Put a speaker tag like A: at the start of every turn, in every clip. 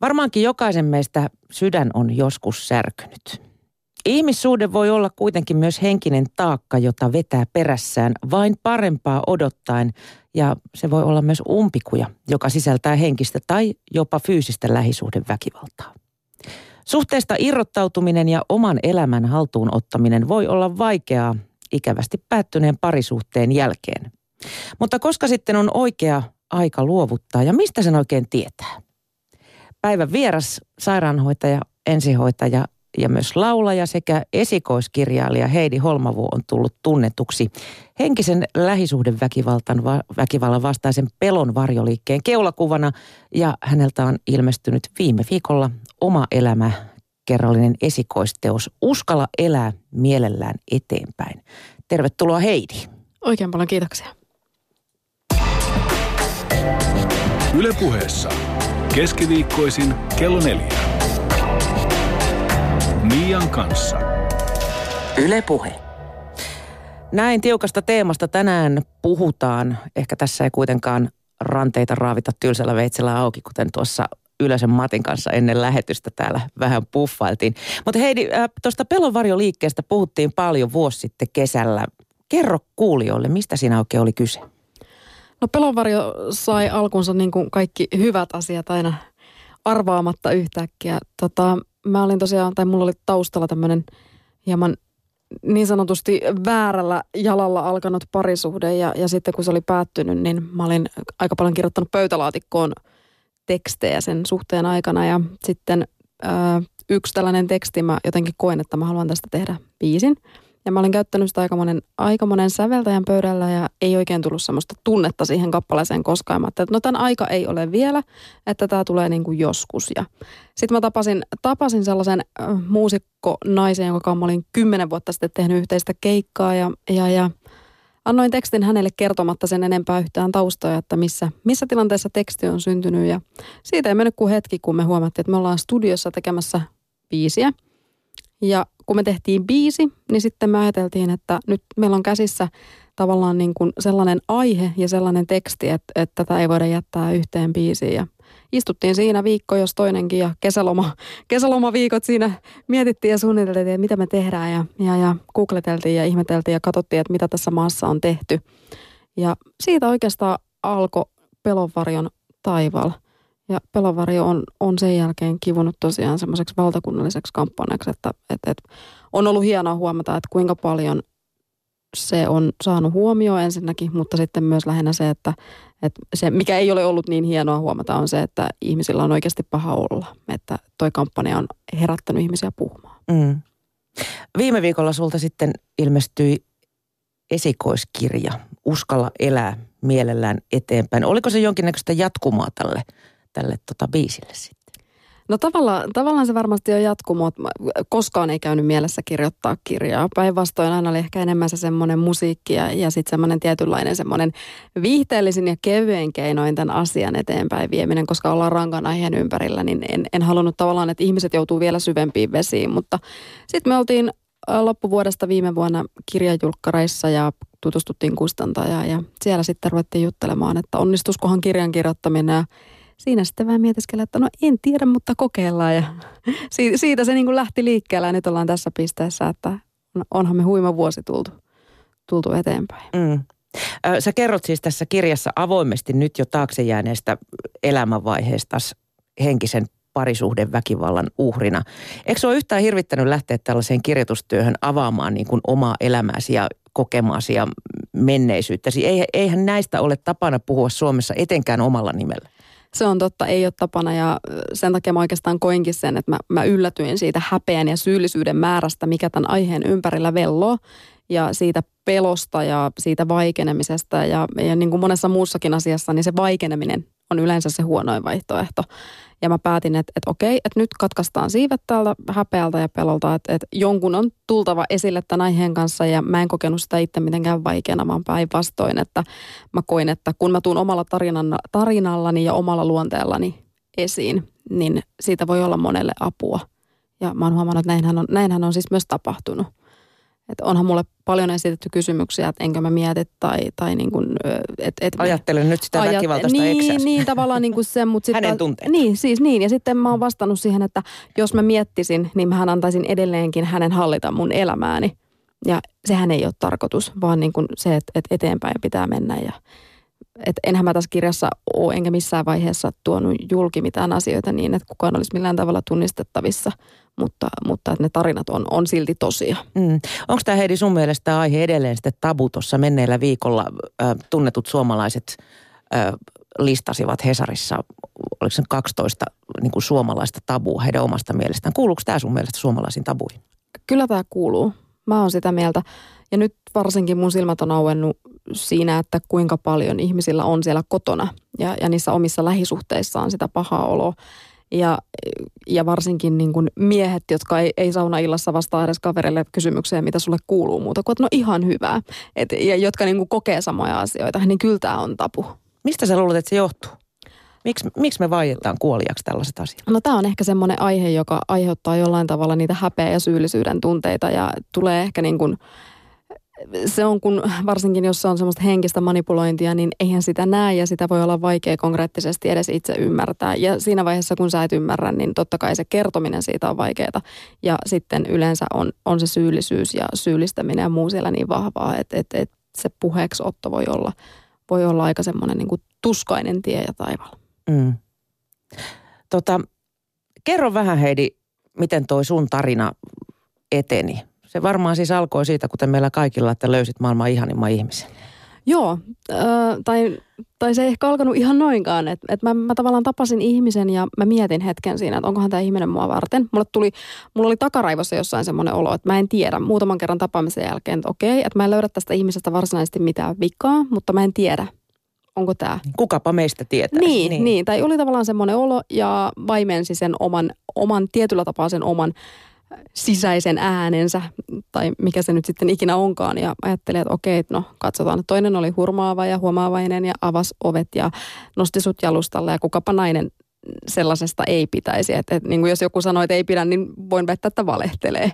A: Varmaankin jokaisen meistä sydän on joskus särkynyt. Ihmissuhde voi olla kuitenkin myös henkinen taakka, jota vetää perässään vain parempaa odottaen ja se voi olla myös umpikuja, joka sisältää henkistä tai jopa fyysistä lähisuhden väkivaltaa. Suhteesta irrottautuminen ja oman elämän haltuun ottaminen voi olla vaikeaa ikävästi päättyneen parisuhteen jälkeen. Mutta koska sitten on oikea aika luovuttaa ja mistä sen oikein tietää? Päivän vieras, sairaanhoitaja, ensihoitaja ja myös laulaja sekä esikoiskirjailija Heidi Holmavu on tullut tunnetuksi henkisen lähisuhdeväkivaltan va- väkivallan vastaisen pelon varjoliikkeen keulakuvana ja häneltä on ilmestynyt viime viikolla oma elämä kerrallinen esikoisteos Uskalla elää mielellään eteenpäin. Tervetuloa Heidi.
B: Oikein paljon kiitoksia.
C: Ylepuheessa keskiviikkoisin kello neljä. Mian kanssa.
A: Ylepuhe. Näin tiukasta teemasta tänään puhutaan. Ehkä tässä ei kuitenkaan ranteita raavita tylsällä veitsellä auki, kuten tuossa Ylösen Matin kanssa ennen lähetystä täällä vähän puffailtiin. Mutta Heidi, äh, tuosta pelonvarjoliikkeestä puhuttiin paljon vuosi sitten kesällä. Kerro kuulijoille, mistä siinä oikein oli kyse?
B: No pelonvarjo sai alkunsa niin kuin kaikki hyvät asiat aina arvaamatta yhtäkkiä. Tota, mä olin tosiaan, tai mulla oli taustalla tämmöinen hieman niin sanotusti väärällä jalalla alkanut parisuhde ja, ja sitten kun se oli päättynyt, niin mä olin aika paljon kirjoittanut pöytälaatikkoon tekstejä sen suhteen aikana ja sitten ää, yksi tällainen teksti mä jotenkin koen, että mä haluan tästä tehdä biisin. Ja mä olin käyttänyt sitä aika monen, aika monen säveltäjän pöydällä ja ei oikein tullut semmoista tunnetta siihen kappaleeseen koskaan. Mä että no tämän aika ei ole vielä, että tämä tulee niin kuin joskus. Ja sitten mä tapasin, tapasin sellaisen äh, muusikko-naisen, jonka kanssa mä olin kymmenen vuotta sitten tehnyt yhteistä keikkaa ja, ja, ja annoin tekstin hänelle kertomatta sen enempää yhtään taustoja, että missä, missä tilanteessa teksti on syntynyt. Ja siitä ei mennyt kuin hetki, kun me huomattiin, että me ollaan studiossa tekemässä biisiä. Ja kun me tehtiin biisi, niin sitten me ajateltiin, että nyt meillä on käsissä tavallaan niin kuin sellainen aihe ja sellainen teksti, että, että tätä ei voida jättää yhteen biisiin. Ja istuttiin siinä viikko jos toinenkin ja kesäloma, kesälomaviikot siinä mietittiin ja suunniteltiin, että mitä me tehdään ja, ja, ja googleteltiin ja ihmeteltiin ja katsottiin, että mitä tässä maassa on tehty. Ja siitä oikeastaan alkoi pelonvarjon taival. Ja pelovarjo on, on sen jälkeen kivunut tosiaan semmoiseksi valtakunnalliseksi kampanjaksi, että, että, että on ollut hienoa huomata, että kuinka paljon se on saanut huomioon ensinnäkin, mutta sitten myös lähinnä se, että, että se, mikä ei ole ollut niin hienoa huomata, on se, että ihmisillä on oikeasti paha olla. Että toi kampanja on herättänyt ihmisiä puhumaan. Mm.
A: Viime viikolla sulta sitten ilmestyi esikoiskirja Uskalla elää mielellään eteenpäin. Oliko se jonkinnäköistä jatkumoa tälle, tälle tota biisille sitten?
B: No tavallaan, tavallaan se varmasti on jatkumo. Koskaan ei käynyt mielessä kirjoittaa kirjaa. Päinvastoin aina oli ehkä enemmän se semmoinen musiikki ja, ja sitten semmoinen tietynlainen semmoinen viihteellisin ja kevyen keinoin tämän asian eteenpäin vieminen, koska ollaan rankan aiheen ympärillä, niin en, en halunnut tavallaan, että ihmiset joutuu vielä syvempiin vesiin. Mutta sitten me oltiin loppuvuodesta viime vuonna kirjajulkkareissa ja tutustuttiin kustantajaan ja siellä sitten ruvettiin juttelemaan, että onnistuskohan kirjan kirjoittaminen ja siinä sitten vähän mietiskellä, että no en tiedä, mutta kokeillaan. Ja siitä se niin kuin lähti liikkeelle ja nyt ollaan tässä pisteessä, että onhan me huima vuosi tultu, tultu eteenpäin. Mm.
A: Sä kerrot siis tässä kirjassa avoimesti nyt jo taakse jääneestä elämänvaiheesta henkisen parisuhden väkivallan uhrina. Eikö se ole yhtään hirvittänyt lähteä tällaiseen kirjoitustyöhön avaamaan niin kuin omaa elämääsi ja kokemaasi ja menneisyyttäsi? Eihän näistä ole tapana puhua Suomessa etenkään omalla nimellä.
B: Se on totta, ei ole tapana ja sen takia mä oikeastaan koinkin sen, että mä, mä yllätyin siitä häpeän ja syyllisyyden määrästä, mikä tämän aiheen ympärillä velloo ja siitä pelosta ja siitä vaikenemisesta ja, ja niin kuin monessa muussakin asiassa, niin se vaikeneminen on yleensä se huonoin vaihtoehto. Ja mä päätin, että, että okei, että nyt katkaistaan siivet täältä häpeältä ja pelolta, että, että jonkun on tultava esille tämän aiheen kanssa ja mä en kokenut sitä itse mitenkään vaikeana, vaan päinvastoin, että mä koin, että kun mä tuun omalla tarinalla, tarinallani ja omalla luonteellani esiin, niin siitä voi olla monelle apua. Ja mä oon huomannut, että näinhän on, näinhän on siis myös tapahtunut. Että onhan mulle paljon esitetty kysymyksiä, että enkö mä mieti tai, tai niin kuin, et, et
A: Ajattelen nyt sitä ajat, väkivaltaista
B: niin,
A: eksäs.
B: Niin, tavallaan niin kuin se, mutta sitten...
A: Hänen tunteet.
B: Niin, siis niin. Ja sitten mä oon vastannut siihen, että jos mä miettisin, niin mä antaisin edelleenkin hänen hallita mun elämääni. Ja sehän ei ole tarkoitus, vaan niin kuin se, että, että eteenpäin pitää mennä ja et enhän mä tässä kirjassa ole enkä missään vaiheessa tuonut julki mitään asioita niin, että kukaan olisi millään tavalla tunnistettavissa, mutta, mutta että ne tarinat on, on silti tosia.
A: Mm. Onko tämä Heidi sun mielestä aihe edelleen sitten tabu tuossa menneellä viikolla? Äh, tunnetut suomalaiset äh, listasivat Hesarissa, oliko se 12 niin kuin suomalaista tabua heidän omasta mielestään. Kuuluuko tämä sun mielestä suomalaisiin tabuihin?
B: Kyllä tämä kuuluu. Mä oon sitä mieltä. Ja nyt varsinkin mun silmät on auennut siinä, että kuinka paljon ihmisillä on siellä kotona ja, ja niissä omissa lähisuhteissaan sitä pahaa oloa. Ja, ja varsinkin niin kuin miehet, jotka ei, ei sauna-illassa vastaa edes kaverille kysymykseen, mitä sulle kuuluu muuta kuin, että no ihan hyvää. Et, ja jotka niin kuin kokee samoja asioita, niin kyllä tämä on tapu.
A: Mistä sä luulet, että se johtuu? Miksi, miksi me vaietaan kuoliaksi tällaiset asiat?
B: No tämä on ehkä semmoinen aihe, joka aiheuttaa jollain tavalla niitä häpeä- ja syyllisyyden tunteita ja tulee ehkä niin kuin – se on kun, varsinkin jos on semmoista henkistä manipulointia, niin eihän sitä näe ja sitä voi olla vaikea konkreettisesti edes itse ymmärtää. Ja siinä vaiheessa, kun sä et ymmärrä, niin totta kai se kertominen siitä on vaikeaa. Ja sitten yleensä on, on se syyllisyys ja syyllistäminen ja muu siellä niin vahvaa, että, että, että se puheeksi otto voi olla, voi olla aika semmoinen niin kuin tuskainen tie ja taivaalla. Mm.
A: Tota, kerro vähän Heidi, miten toi sun tarina eteni? Se varmaan siis alkoi siitä, kuten meillä kaikilla, että löysit maailman ihanimman ihmisen.
B: Joo, äh, tai, tai se ei ehkä alkanut ihan noinkaan. Että et mä, mä tavallaan tapasin ihmisen ja mä mietin hetken siinä, että onkohan tämä ihminen mua varten. Mulle tuli, mulla oli takaraivossa jossain semmoinen olo, että mä en tiedä muutaman kerran tapaamisen jälkeen, että okei, että mä en löydä tästä ihmisestä varsinaisesti mitään vikaa, mutta mä en tiedä, onko tämä.
A: Kukapa meistä tietää.
B: Niin, niin, niin, tai oli tavallaan semmoinen olo ja vaimensi sen oman, oman tietyllä tapaa sen oman sisäisen äänensä, tai mikä se nyt sitten ikinä onkaan, ja ajattelin, että okei, no katsotaan. Toinen oli hurmaava ja huomaavainen ja avasi ovet ja nosti sut jalustalle, ja kukapa nainen sellaisesta ei pitäisi. Että, että niin kuin jos joku sanoo, että ei pidä, niin voin väittää, että valehtelee.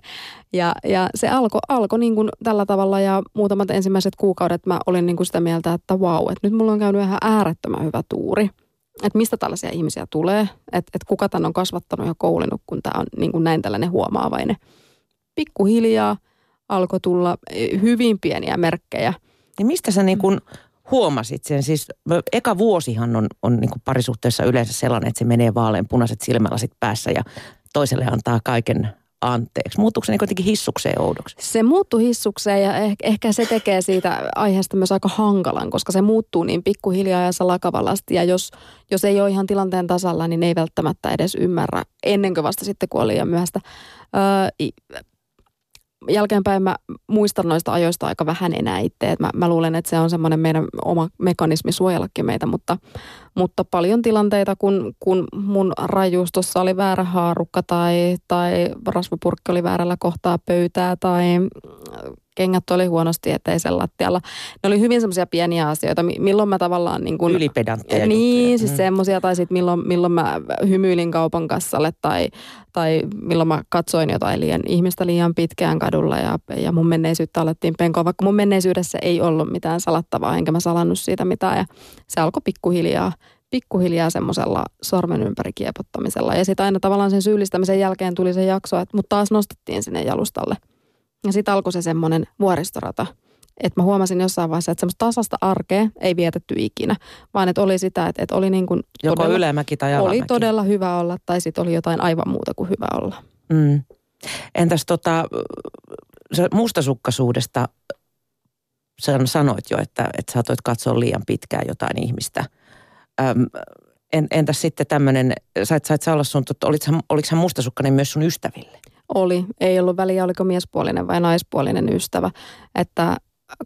B: Ja, ja se alkoi alko niin kuin tällä tavalla ja muutamat ensimmäiset kuukaudet mä olin niin kuin sitä mieltä, että vau, että nyt mulla on käynyt ihan äärettömän hyvä tuuri – että mistä tällaisia ihmisiä tulee, että, että kuka tämän on kasvattanut ja koulinut, kun tämä on niin kuin näin tällainen huomaavainen. Pikkuhiljaa alkoi tulla e, hyvin pieniä merkkejä.
A: Ja mistä sä niin kuin huomasit sen? Siis eka vuosihan on, on niin kuin parisuhteessa yleensä sellainen, että se menee vaaleanpunaiset silmälasit päässä ja toiselle antaa kaiken anteeksi? Muuttuuko se niin kuitenkin hissukseen oudoksi?
B: Se muuttuu hissukseen ja ehkä, ehkä se tekee siitä aiheesta myös aika hankalan, koska se muuttuu niin pikkuhiljaa ja salakavalasti. Ja jos, jos ei ole ihan tilanteen tasalla, niin ei välttämättä edes ymmärrä ennen kuin vasta sitten, kun on liian myöhäistä. Öö, jälkeenpäin mä muistan noista ajoista aika vähän enää itse. Mä, mä luulen, että se on semmoinen meidän oma mekanismi suojellakin meitä, mutta, mutta paljon tilanteita, kun, kun mun rajuustossa oli väärä haarukka tai, tai rasvapurkki oli väärällä kohtaa pöytää tai kengät oli huonosti eteisen lattialla. Ne oli hyvin semmoisia pieniä asioita, milloin mä tavallaan niin kuin...
A: Ylipedantteja
B: Niin, juttuja. siis mm. semmoisia, tai sitten milloin, milloin mä hymyilin kaupan kassalle tai, tai milloin mä katsoin jotain liian, ihmistä liian pitkään kadulla ja, ja mun menneisyyttä alettiin penkoa, vaikka mun menneisyydessä ei ollut mitään salattavaa, enkä mä salannut siitä mitään ja se alkoi pikkuhiljaa pikkuhiljaa semmoisella sormen ympäri kiepottamisella. Ja sitten aina tavallaan sen syyllistämisen jälkeen tuli se jakso, että mut taas nostettiin sinne jalustalle – ja sitten alkoi se semmoinen vuoristorata. Että mä huomasin jossain vaiheessa, että semmoista tasasta arkea ei vietetty ikinä, vaan että oli sitä, että, että oli niin kuin
A: Joko todella, ylämäki tai alamäki.
B: Oli todella hyvä olla tai sitten oli jotain aivan muuta kuin hyvä olla.
A: Mm. Entäs tota, mustasukkaisuudesta sä sanoit jo, että, että saatoit katsoa liian pitkään jotain ihmistä. Öm, en, entäs sitten tämmöinen, sait, sait sä olla sun, oliko hän mustasukkainen myös sun ystäville?
B: Oli. Ei ollut väliä, oliko miespuolinen vai naispuolinen ystävä. Että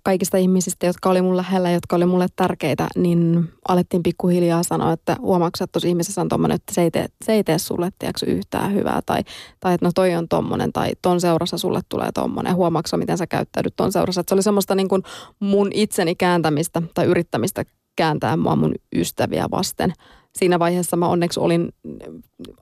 B: kaikista ihmisistä, jotka oli mun lähellä, jotka oli mulle tärkeitä, niin alettiin pikkuhiljaa sanoa, että huomaatko, että ihmisessä on tommonen, että se ei tee, se ei tee sulle tiedätkö, yhtään hyvää. Tai, tai että no toi on tommonen, tai ton seurassa sulle tulee tommonen. Huomaatko, miten sä käyttäydyt ton seurassa. Että se oli semmoista niin kuin mun itseni kääntämistä tai yrittämistä kääntää mua mun ystäviä vasten. Siinä vaiheessa mä onneksi olin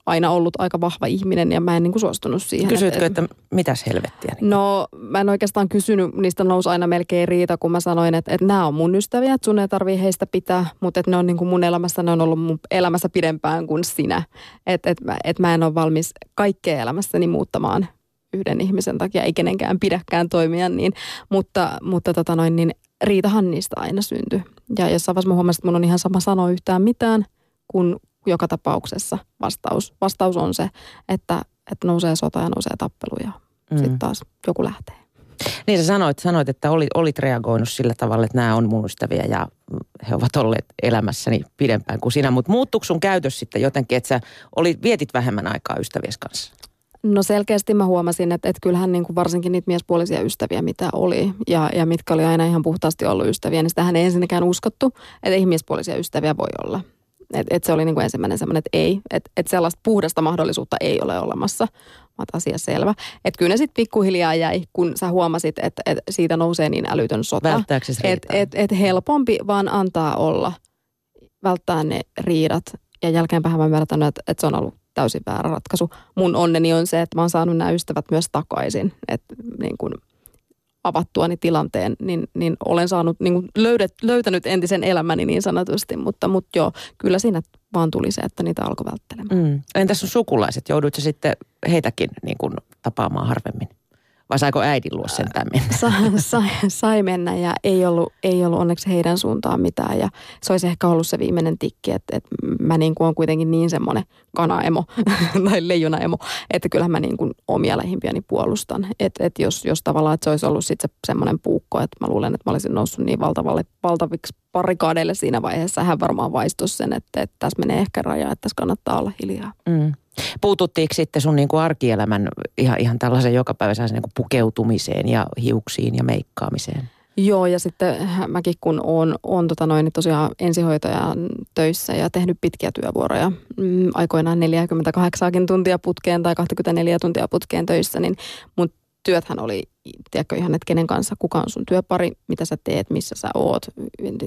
B: aina ollut aika vahva ihminen ja mä en niin kuin suostunut siihen.
A: Kysytkö, että, että mitäs helvettiä?
B: Niin? No mä en oikeastaan kysynyt, niistä nousi aina melkein riita, kun mä sanoin, että, että nämä on mun ystäviä, että sun ei tarvii heistä pitää, mutta että ne on niin kuin mun elämässä, ne on ollut mun elämässä pidempään kuin sinä. Että että, että mä en ole valmis kaikkea elämässäni muuttamaan yhden ihmisen takia, ei kenenkään pidäkään toimia niin, mutta, mutta tota noin, niin riitahan niistä aina syntyi. Ja jossain vaiheessa mä huomasin, että mun on ihan sama sanoa yhtään mitään, kun joka tapauksessa vastaus, vastaus on se, että, että nousee sota ja nousee tappelu ja mm. sitten taas joku lähtee.
A: Niin sä sanoit, sanoit että olit, olit reagoinut sillä tavalla, että nämä on mun ystäviä ja he ovat olleet elämässäni pidempään kuin sinä. Mutta muuttuiko sun käytös sitten jotenkin, että sä olit, vietit vähemmän aikaa ystävies kanssa?
B: No selkeästi mä huomasin, että, että kyllähän niin kuin varsinkin niitä miespuolisia ystäviä, mitä oli ja, ja mitkä oli aina ihan puhtaasti ollut ystäviä, niin sitähän ei ensinnäkään uskottu, että ei miespuolisia ystäviä voi olla. Et, et se oli niin kuin ensimmäinen semmoinen, että ei, että et sellaista puhdasta mahdollisuutta ei ole olemassa. Mä asia selvä. Että kyllä ne sitten pikkuhiljaa jäi, kun sä huomasit, että et siitä nousee niin älytön sota. Että et, et helpompi vaan antaa olla, välttää ne riidat. Ja jälkeenpäin mä ymmärtänyt, että, että se on ollut täysin väärä ratkaisu. Mun onneni on se, että mä oon saanut nämä ystävät myös takaisin. Että niin kuin avattuani tilanteen, niin, niin olen saanut, niin löydet, löytänyt entisen elämäni niin sanotusti, mutta, mutta joo, kyllä siinä vaan tuli se, että niitä alkoi välttelemään.
A: Mm. Entäs sun sukulaiset, joudutko sitten heitäkin niin kuin tapaamaan harvemmin? Vai saiko äidin luo sentään mennä?
B: Sa, sa, sai mennä ja ei ollut, ei ollut onneksi heidän suuntaan mitään. Ja se olisi ehkä ollut se viimeinen tikki, että, että mä niin kuin on kuitenkin niin semmoinen kanaemo tai leijonaemo, että kyllähän mä niin kuin omia lähimpiäni puolustan. Että, että jos, jos tavallaan että se olisi ollut sitten se semmoinen puukko, että mä luulen, että mä olisin noussut niin valtavalle, valtaviksi parikaadeille siinä vaiheessa. Hän varmaan vaistosi sen, että, että tässä menee ehkä raja, että tässä kannattaa olla hiljaa. Mm.
A: Puututtiinko sitten sun niin kuin arkielämän ihan, ihan tällaisen jokapäiväisen niin pukeutumiseen ja hiuksiin ja meikkaamiseen?
B: Joo, ja sitten mäkin kun on, on tota noin, niin tosiaan ensihoitajan töissä ja tehnyt pitkiä työvuoroja, mm, aikoinaan 48 tuntia putkeen tai 24 tuntia putkeen töissä, niin mun työthän oli, tiedätkö ihan, että kenen kanssa, kuka on sun työpari, mitä sä teet, missä sä oot.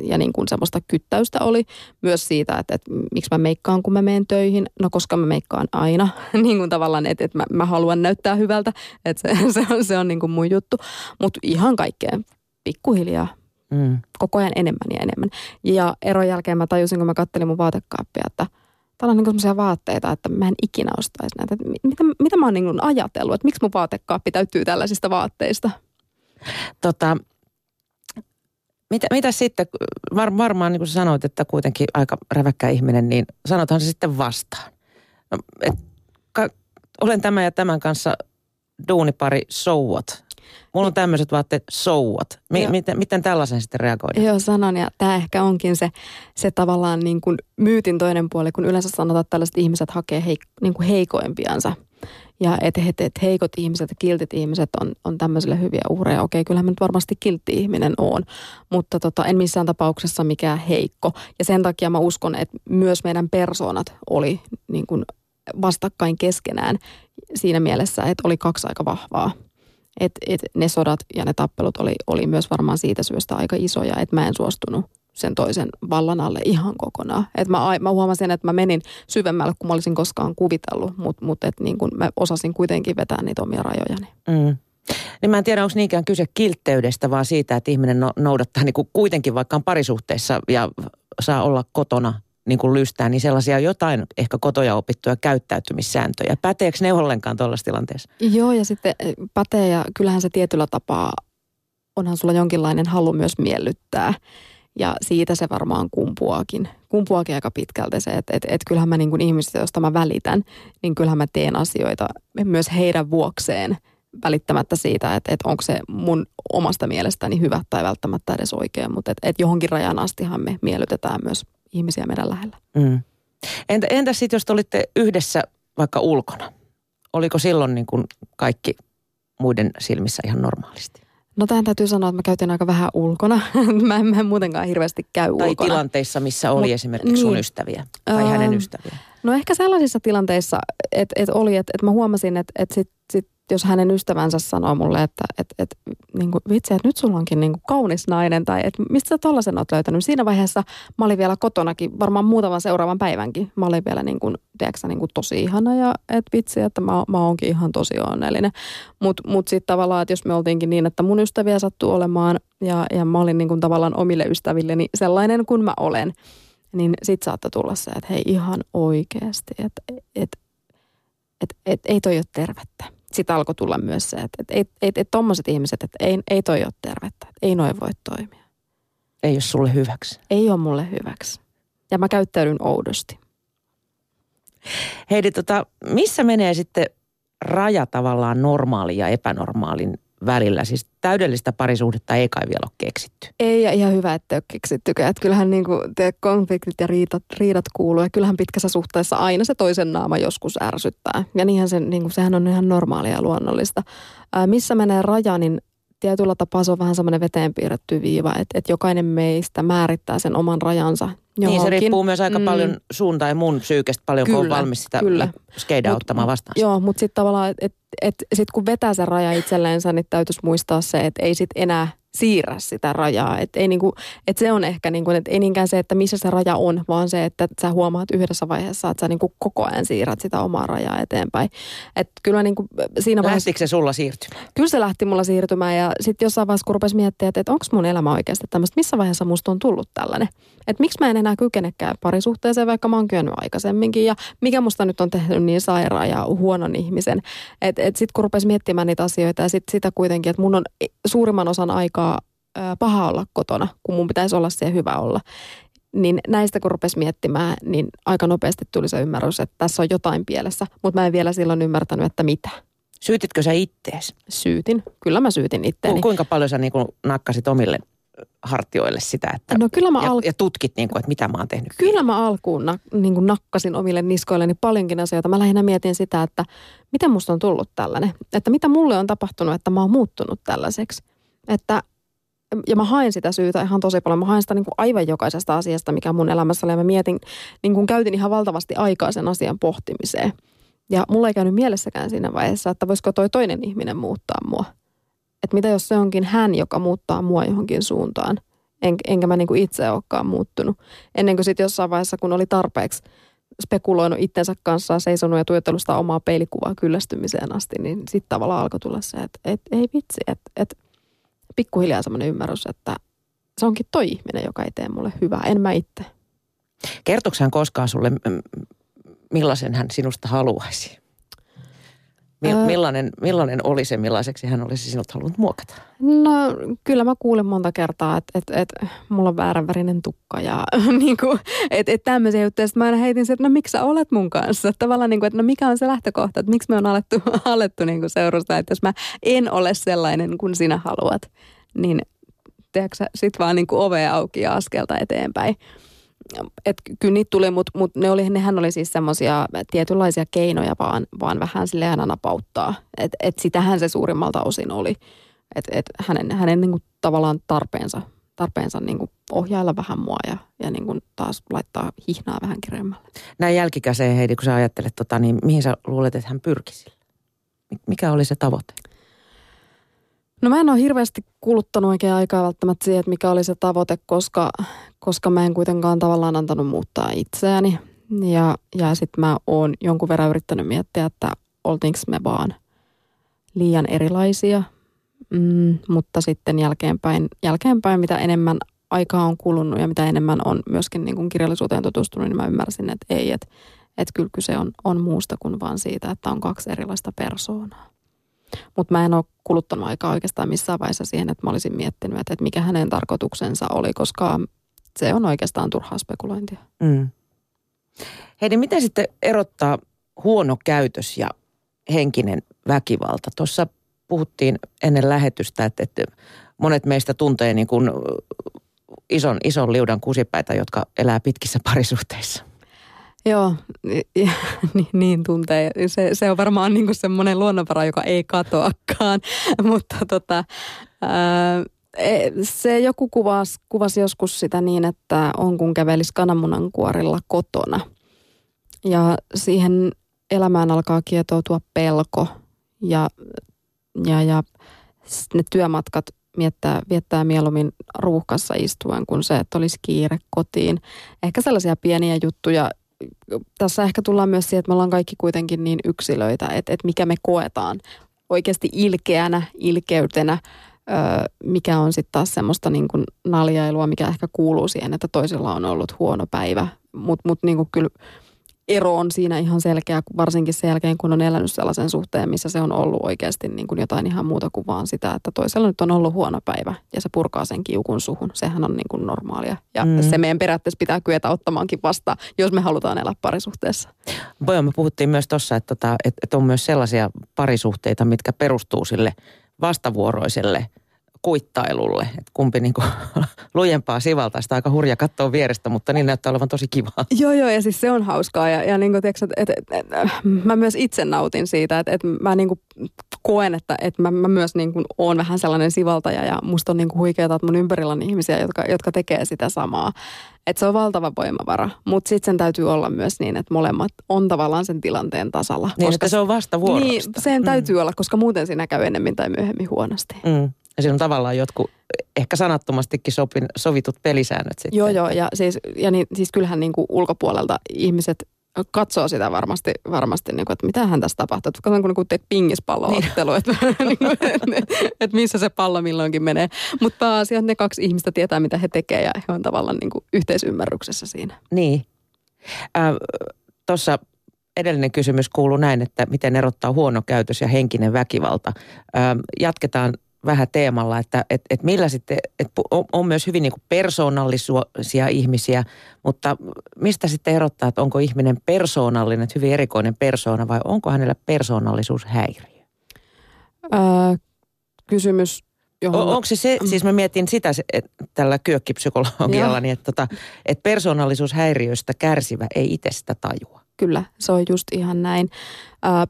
B: Ja niin kuin semmoista kyttäystä oli myös siitä, että, että miksi mä meikkaan, kun mä menen töihin. No koska mä meikkaan aina, niin kuin tavallaan, että, että mä, mä haluan näyttää hyvältä, että se, se on, se on niin kuin mun juttu. Mutta ihan kaikkea pikkuhiljaa. Mm. Koko ajan enemmän ja enemmän. Ja eron jälkeen mä tajusin, kun mä kattelin mun vaatekaappia, että – täällä on niin sellaisia vaatteita, että mä en ikinä ostaisi näitä. Mitä, mitä mä oon niin ajatellut, että miksi mun vaatekaappi täyttyy tällaisista vaatteista?
A: Tota, mitä, mitä sitten, var, varmaan niin kuin sanoit, että kuitenkin aika räväkkä ihminen, niin sanotaan se sitten vastaan. No, et, ka, olen tämän ja tämän kanssa duunipari, so what? Mulla on tämmöiset vaatteet, so what? Mi- miten, miten tällaisen sitten reagoidaan?
B: Joo, sanon ja tämä ehkä onkin se, se tavallaan niin kuin myytin toinen puoli, kun yleensä sanotaan, että tällaiset ihmiset hakee heik- niin kuin heikoimpiansa. Ja että et, et heikot ihmiset ja kiltit ihmiset on, on tämmöisille hyviä uhreja. Okei, kyllähän mä nyt varmasti kiltti ihminen on, mutta tota, en missään tapauksessa mikään heikko. Ja sen takia mä uskon, että myös meidän persoonat oli niin kuin vastakkain keskenään siinä mielessä, että oli kaksi aika vahvaa et, et ne sodat ja ne tappelut oli, oli myös varmaan siitä syystä aika isoja, että mä en suostunut sen toisen vallan alle ihan kokonaan. Et mä, mä huomasin, että mä menin syvemmälle kuin mä olisin koskaan kuvitellut, mutta mut et niin kun mä osasin kuitenkin vetää niitä omia rajojani. Mm.
A: Niin mä en tiedä, onko niinkään kyse kiltteydestä, vaan siitä, että ihminen no, noudattaa niin kuin kuitenkin vaikka on parisuhteessa ja saa olla kotona niin kuin lystää, niin sellaisia jotain ehkä kotoja opittuja käyttäytymissääntöjä. Päteekö ne ollenkaan tuollaisessa tilanteessa?
B: Joo, ja sitten eh, pätee ja kyllähän se tietyllä tapaa, onhan sulla jonkinlainen halu myös miellyttää. Ja siitä se varmaan kumpuakin. Kumpuakin aika pitkälti se, että et, et kyllähän mä niin kuin ihmisistä, joista mä välitän, niin kyllähän mä teen asioita myös heidän vuokseen välittämättä siitä, että, että onko se mun omasta mielestäni hyvä tai välttämättä edes oikein. Mutta että, että johonkin rajan astihan me miellytetään myös ihmisiä meidän lähellä. Mm.
A: Entä, entä sitten, jos te olitte yhdessä vaikka ulkona? Oliko silloin niin kuin kaikki muiden silmissä ihan normaalisti?
B: No tähän täytyy sanoa, että mä käytin aika vähän ulkona. mä, en, mä en muutenkaan hirveästi käy
A: tai ulkona. Tai tilanteissa, missä oli Mut, esimerkiksi sun niin. ystäviä tai öö, hänen ystäviä.
B: No ehkä sellaisissa tilanteissa, että et oli, että et mä huomasin, että et sit, sit jos hänen ystävänsä sanoo mulle, että et, et, niin kuin, vitsi, että nyt sulla onkin niin kuin kaunis nainen tai että mistä sä tollasen oot löytänyt. Siinä vaiheessa mä olin vielä kotonakin, varmaan muutaman seuraavan päivänkin. Mä olin vielä niin kuin, tiedätkö, niin kuin tosi ihana ja että vitsi, että mä, mä oonkin ihan tosi onnellinen. Mutta mut, mut sitten tavallaan, että jos me oltiinkin niin, että mun ystäviä sattuu olemaan ja, ja mä olin niin kuin tavallaan omille ystävilleni sellainen kuin mä olen, niin sit saattoi tulla se, että hei ihan oikeasti, että et, et, et, ei toi ole tervettä. Sitten alkoi tulla myös se, että et, et, et, et tommoset ihmiset, että ei, ei toi ole tervettä, että ei noin voi toimia.
A: Ei ole sulle hyväksi.
B: Ei ole mulle hyväksi. Ja mä käyttäydyn oudosti.
A: Heidi, tota, missä menee sitten raja tavallaan normaalin ja epänormaalin välillä. Siis täydellistä parisuhdetta ei kai vielä ole keksitty.
B: Ei, ja ihan hyvä, että ei ole keksittykään. Että kyllähän niin kuin, te konfliktit ja riidat, riidat kuuluu, ja kyllähän pitkässä suhteessa aina se toisen naama joskus ärsyttää. Ja niinhän se, niin kuin, sehän on ihan normaalia ja luonnollista. Ää, missä menee raja, niin tietyllä tapaa se on vähän semmoinen veteen piirretty viiva, että, että jokainen meistä määrittää sen oman rajansa
A: Johonkin. Niin, se riippuu myös aika mm. paljon sun tai mun psyykestä, paljon kyllä, kun on valmis sitä kyllä. skeidaa ottamaan vastaan.
B: Joo, mutta sitten tavallaan, että et, et, sit kun vetää sen raja itselleensä, niin täytyisi muistaa se, että ei sitten enää siirrä sitä rajaa. Että ei niinku, et se on ehkä, niinku, että ei niinkään se, että missä se raja on, vaan se, että sä huomaat yhdessä vaiheessa, että sä niinku koko ajan siirrät sitä omaa rajaa eteenpäin. Et kyllä niinku siinä
A: vaiheessa... Lähtikö se sulla siirtymään?
B: Kyllä se lähti mulla siirtymään ja sitten jossain vaiheessa kun rupesi miettiä, että, että onko mun elämä oikeasti tämmöistä, missä vaiheessa musta on tullut tällainen. Että miksi mä en enää kykenekään parisuhteeseen, vaikka mä oon kyennyt aikaisemminkin ja mikä musta nyt on tehnyt niin sairaan ja huonon ihmisen. Että et sitten kun rupesi miettimään niitä asioita ja sit sitä kuitenkin, että mun on suurimman osan aikaa paha olla kotona, kun mun pitäisi olla se hyvä olla. Niin näistä kun rupesi miettimään, niin aika nopeasti tuli se ymmärrys, että tässä on jotain pielessä, mutta mä en vielä silloin ymmärtänyt, että mitä.
A: Syytitkö sä ittees?
B: Syytin. Kyllä mä syytin itteeni.
A: Kuinka paljon sä niin nakkasit omille hartioille sitä, että
B: no kyllä mä
A: al- ja, ja tutkit, niin kuin, että mitä mä oon tehnyt.
B: Kyllä mä alkuun na, niin kuin nakkasin omille niskoilleni paljonkin asioita. Mä lähinnä mietin sitä, että miten musta on tullut tällainen. Että mitä mulle on tapahtunut, että mä oon muuttunut tällaiseksi. Että ja mä haen sitä syytä ihan tosi paljon. Mä haen sitä niin kuin aivan jokaisesta asiasta, mikä mun elämässä oli. Ja mä mietin, niin kuin käytin ihan valtavasti aikaa sen asian pohtimiseen. Ja mulla ei käynyt mielessäkään siinä vaiheessa, että voisiko toi toinen ihminen muuttaa mua. Että mitä jos se onkin hän, joka muuttaa mua johonkin suuntaan. En, enkä mä niin kuin itse olekaan muuttunut. Ennen kuin sitten jossain vaiheessa, kun oli tarpeeksi spekuloinut itsensä kanssa, seisonut ja tuijottanut sitä omaa peilikuvaa kyllästymiseen asti, niin sitten tavallaan alkoi tulla se, että et, ei vitsi, että et, pikkuhiljaa semmoinen ymmärrys, että se onkin toi ihminen, joka ei tee mulle hyvää, en mä itse.
A: Kertoiko hän koskaan sulle, millaisen hän sinusta haluaisi? Millainen, millainen oli se, millaiseksi hän olisi sinut halunnut muokata?
B: No kyllä mä kuulen monta kertaa, että et, et, mulla on vääränvärinen tukka ja niin kuin, että et tämmöisiä juttuja. Sitten mä aina heitin se, että no miksi sä olet mun kanssa? Tavallaan niin kuin, että no mikä on se lähtökohta, että miksi me on alettu, alettu niin kuin seurustaa, että jos mä en ole sellainen kuin sinä haluat, niin tiedätkö sit vaan niin kuin ove auki ja askelta eteenpäin et kyllä niitä tuli, mutta mut ne oli, nehän oli siis semmoisia tietynlaisia keinoja vaan, vaan vähän sille aina napauttaa. Että et sitähän se suurimmalta osin oli. Että et hänen, hänen niinku tavallaan tarpeensa, tarpeensa niinku ohjailla vähän mua ja, ja niinku taas laittaa hihnaa vähän kireemmälle.
A: Näin jälkikäseen Heidi, kun sä ajattelet, tota, niin mihin sä luulet, että hän pyrki sille? Mikä oli se tavoite?
B: No mä en ole hirveästi kuluttanut oikein aikaa välttämättä siihen, että mikä oli se tavoite, koska, koska mä en kuitenkaan tavallaan antanut muuttaa itseäni. Ja, ja sitten mä oon jonkun verran yrittänyt miettiä, että oltiinko me vaan liian erilaisia. Mm, mutta sitten jälkeenpäin, jälkeenpäin, mitä enemmän aikaa on kulunut ja mitä enemmän on myöskin niin kuin kirjallisuuteen tutustunut, niin mä ymmärsin, että ei, että, että kyllä kyse on, on muusta kuin vaan siitä, että on kaksi erilaista persoonaa. Mutta mä en ole kuluttanut aikaa oikeastaan missään vaiheessa siihen, että mä olisin miettinyt, että, mikä hänen tarkoituksensa oli, koska se on oikeastaan turhaa spekulointia. Mm.
A: Heidi, miten sitten erottaa huono käytös ja henkinen väkivalta? Tuossa puhuttiin ennen lähetystä, että, että monet meistä tuntee niin kuin ison, ison liudan kusipäitä, jotka elää pitkissä parisuhteissa.
B: Joo, niin, niin tuntee. Se, se on varmaan niin semmoinen luonnonvara, joka ei katoakaan. Mutta tota, ää, e, se joku kuvasi, kuvasi joskus sitä niin, että on kun kävelisi kananmunan kuorilla kotona. Ja siihen elämään alkaa kietoutua pelko ja, ja, ja ne työmatkat miettää, viettää mieluummin ruuhkassa istuen kuin se, että olisi kiire kotiin. Ehkä sellaisia pieniä juttuja. Tässä ehkä tullaan myös siihen, että me ollaan kaikki kuitenkin niin yksilöitä, että, että mikä me koetaan oikeasti ilkeänä, ilkeytenä, mikä on sitten taas semmoista niin kuin naljailua, mikä ehkä kuuluu siihen, että toisella on ollut huono päivä. Mutta mut niin kyllä ero on siinä ihan selkeä, varsinkin sen jälkeen, kun on elänyt sellaisen suhteen, missä se on ollut oikeasti niin kuin jotain ihan muuta kuin vaan sitä, että toisella nyt on ollut huono päivä ja se purkaa sen kiukun suhun. Sehän on niin kuin normaalia ja mm. se meidän periaatteessa pitää kyetä ottamaankin vastaan, jos me halutaan elää parisuhteessa.
A: Voi, me puhuttiin myös tuossa, että, tota, että, että on myös sellaisia parisuhteita, mitkä perustuu sille vastavuoroiselle – kuittailulle, että kumpi niin kuin lujempaa sivalta. Sitä aika hurja katsoa vierestä, mutta niin näyttää olevan tosi kivaa.
B: Joo, joo, ja siis se on hauskaa. Ja, ja niin kuin, tiiäks, et, et, et, mä myös itse nautin siitä, että, että mä niin kuin koen, että, että mä, mä myös niin kuin oon vähän sellainen sivaltaja ja musta on niin kuin huikeaa, että mun ympärillä on ihmisiä, jotka, jotka tekee sitä samaa. Että se on valtava voimavara, mutta sitten sen täytyy olla myös niin, että molemmat on tavallaan sen tilanteen tasalla.
A: Niin, koska se on vasta Niin,
B: sen täytyy mm. olla, koska muuten siinä käy ennemmin tai myöhemmin huonosti.
A: Mm. Ja siinä on tavallaan jotkut ehkä sanattomastikin sopin, sovitut pelisäännöt sitten.
B: Joo, joo. Ja siis, ja niin, siis kyllähän niin kuin ulkopuolelta ihmiset katsoo sitä varmasti, varmasti niin kuin, että mitä hän tässä tapahtuu. Että katsotaan, kun niin pingispalloottelu, niin. että, niin kuin, että, että missä se pallo milloinkin menee. Mutta pääasia, että ne kaksi ihmistä tietää, mitä he tekevät ja he on tavallaan niin kuin yhteisymmärryksessä siinä.
A: Niin. Äh, Tuossa edellinen kysymys kuuluu näin, että miten erottaa huono käytös ja henkinen väkivalta. Äh, jatketaan vähän teemalla, että et, et millä sitten, et on, on myös hyvin niin persoonallisia ihmisiä, mutta mistä sitten erottaa, että onko ihminen persoonallinen, että hyvin erikoinen persoona vai onko hänellä persoonallisuushäiriö?
B: Öö, kysymys
A: Johon... On, onko se se, siis mä mietin sitä että tällä kyökkipsykologialla, niin että, tota, että persoonallisuushäiriöistä kärsivä ei itse sitä tajua.
B: Kyllä, se on just ihan näin.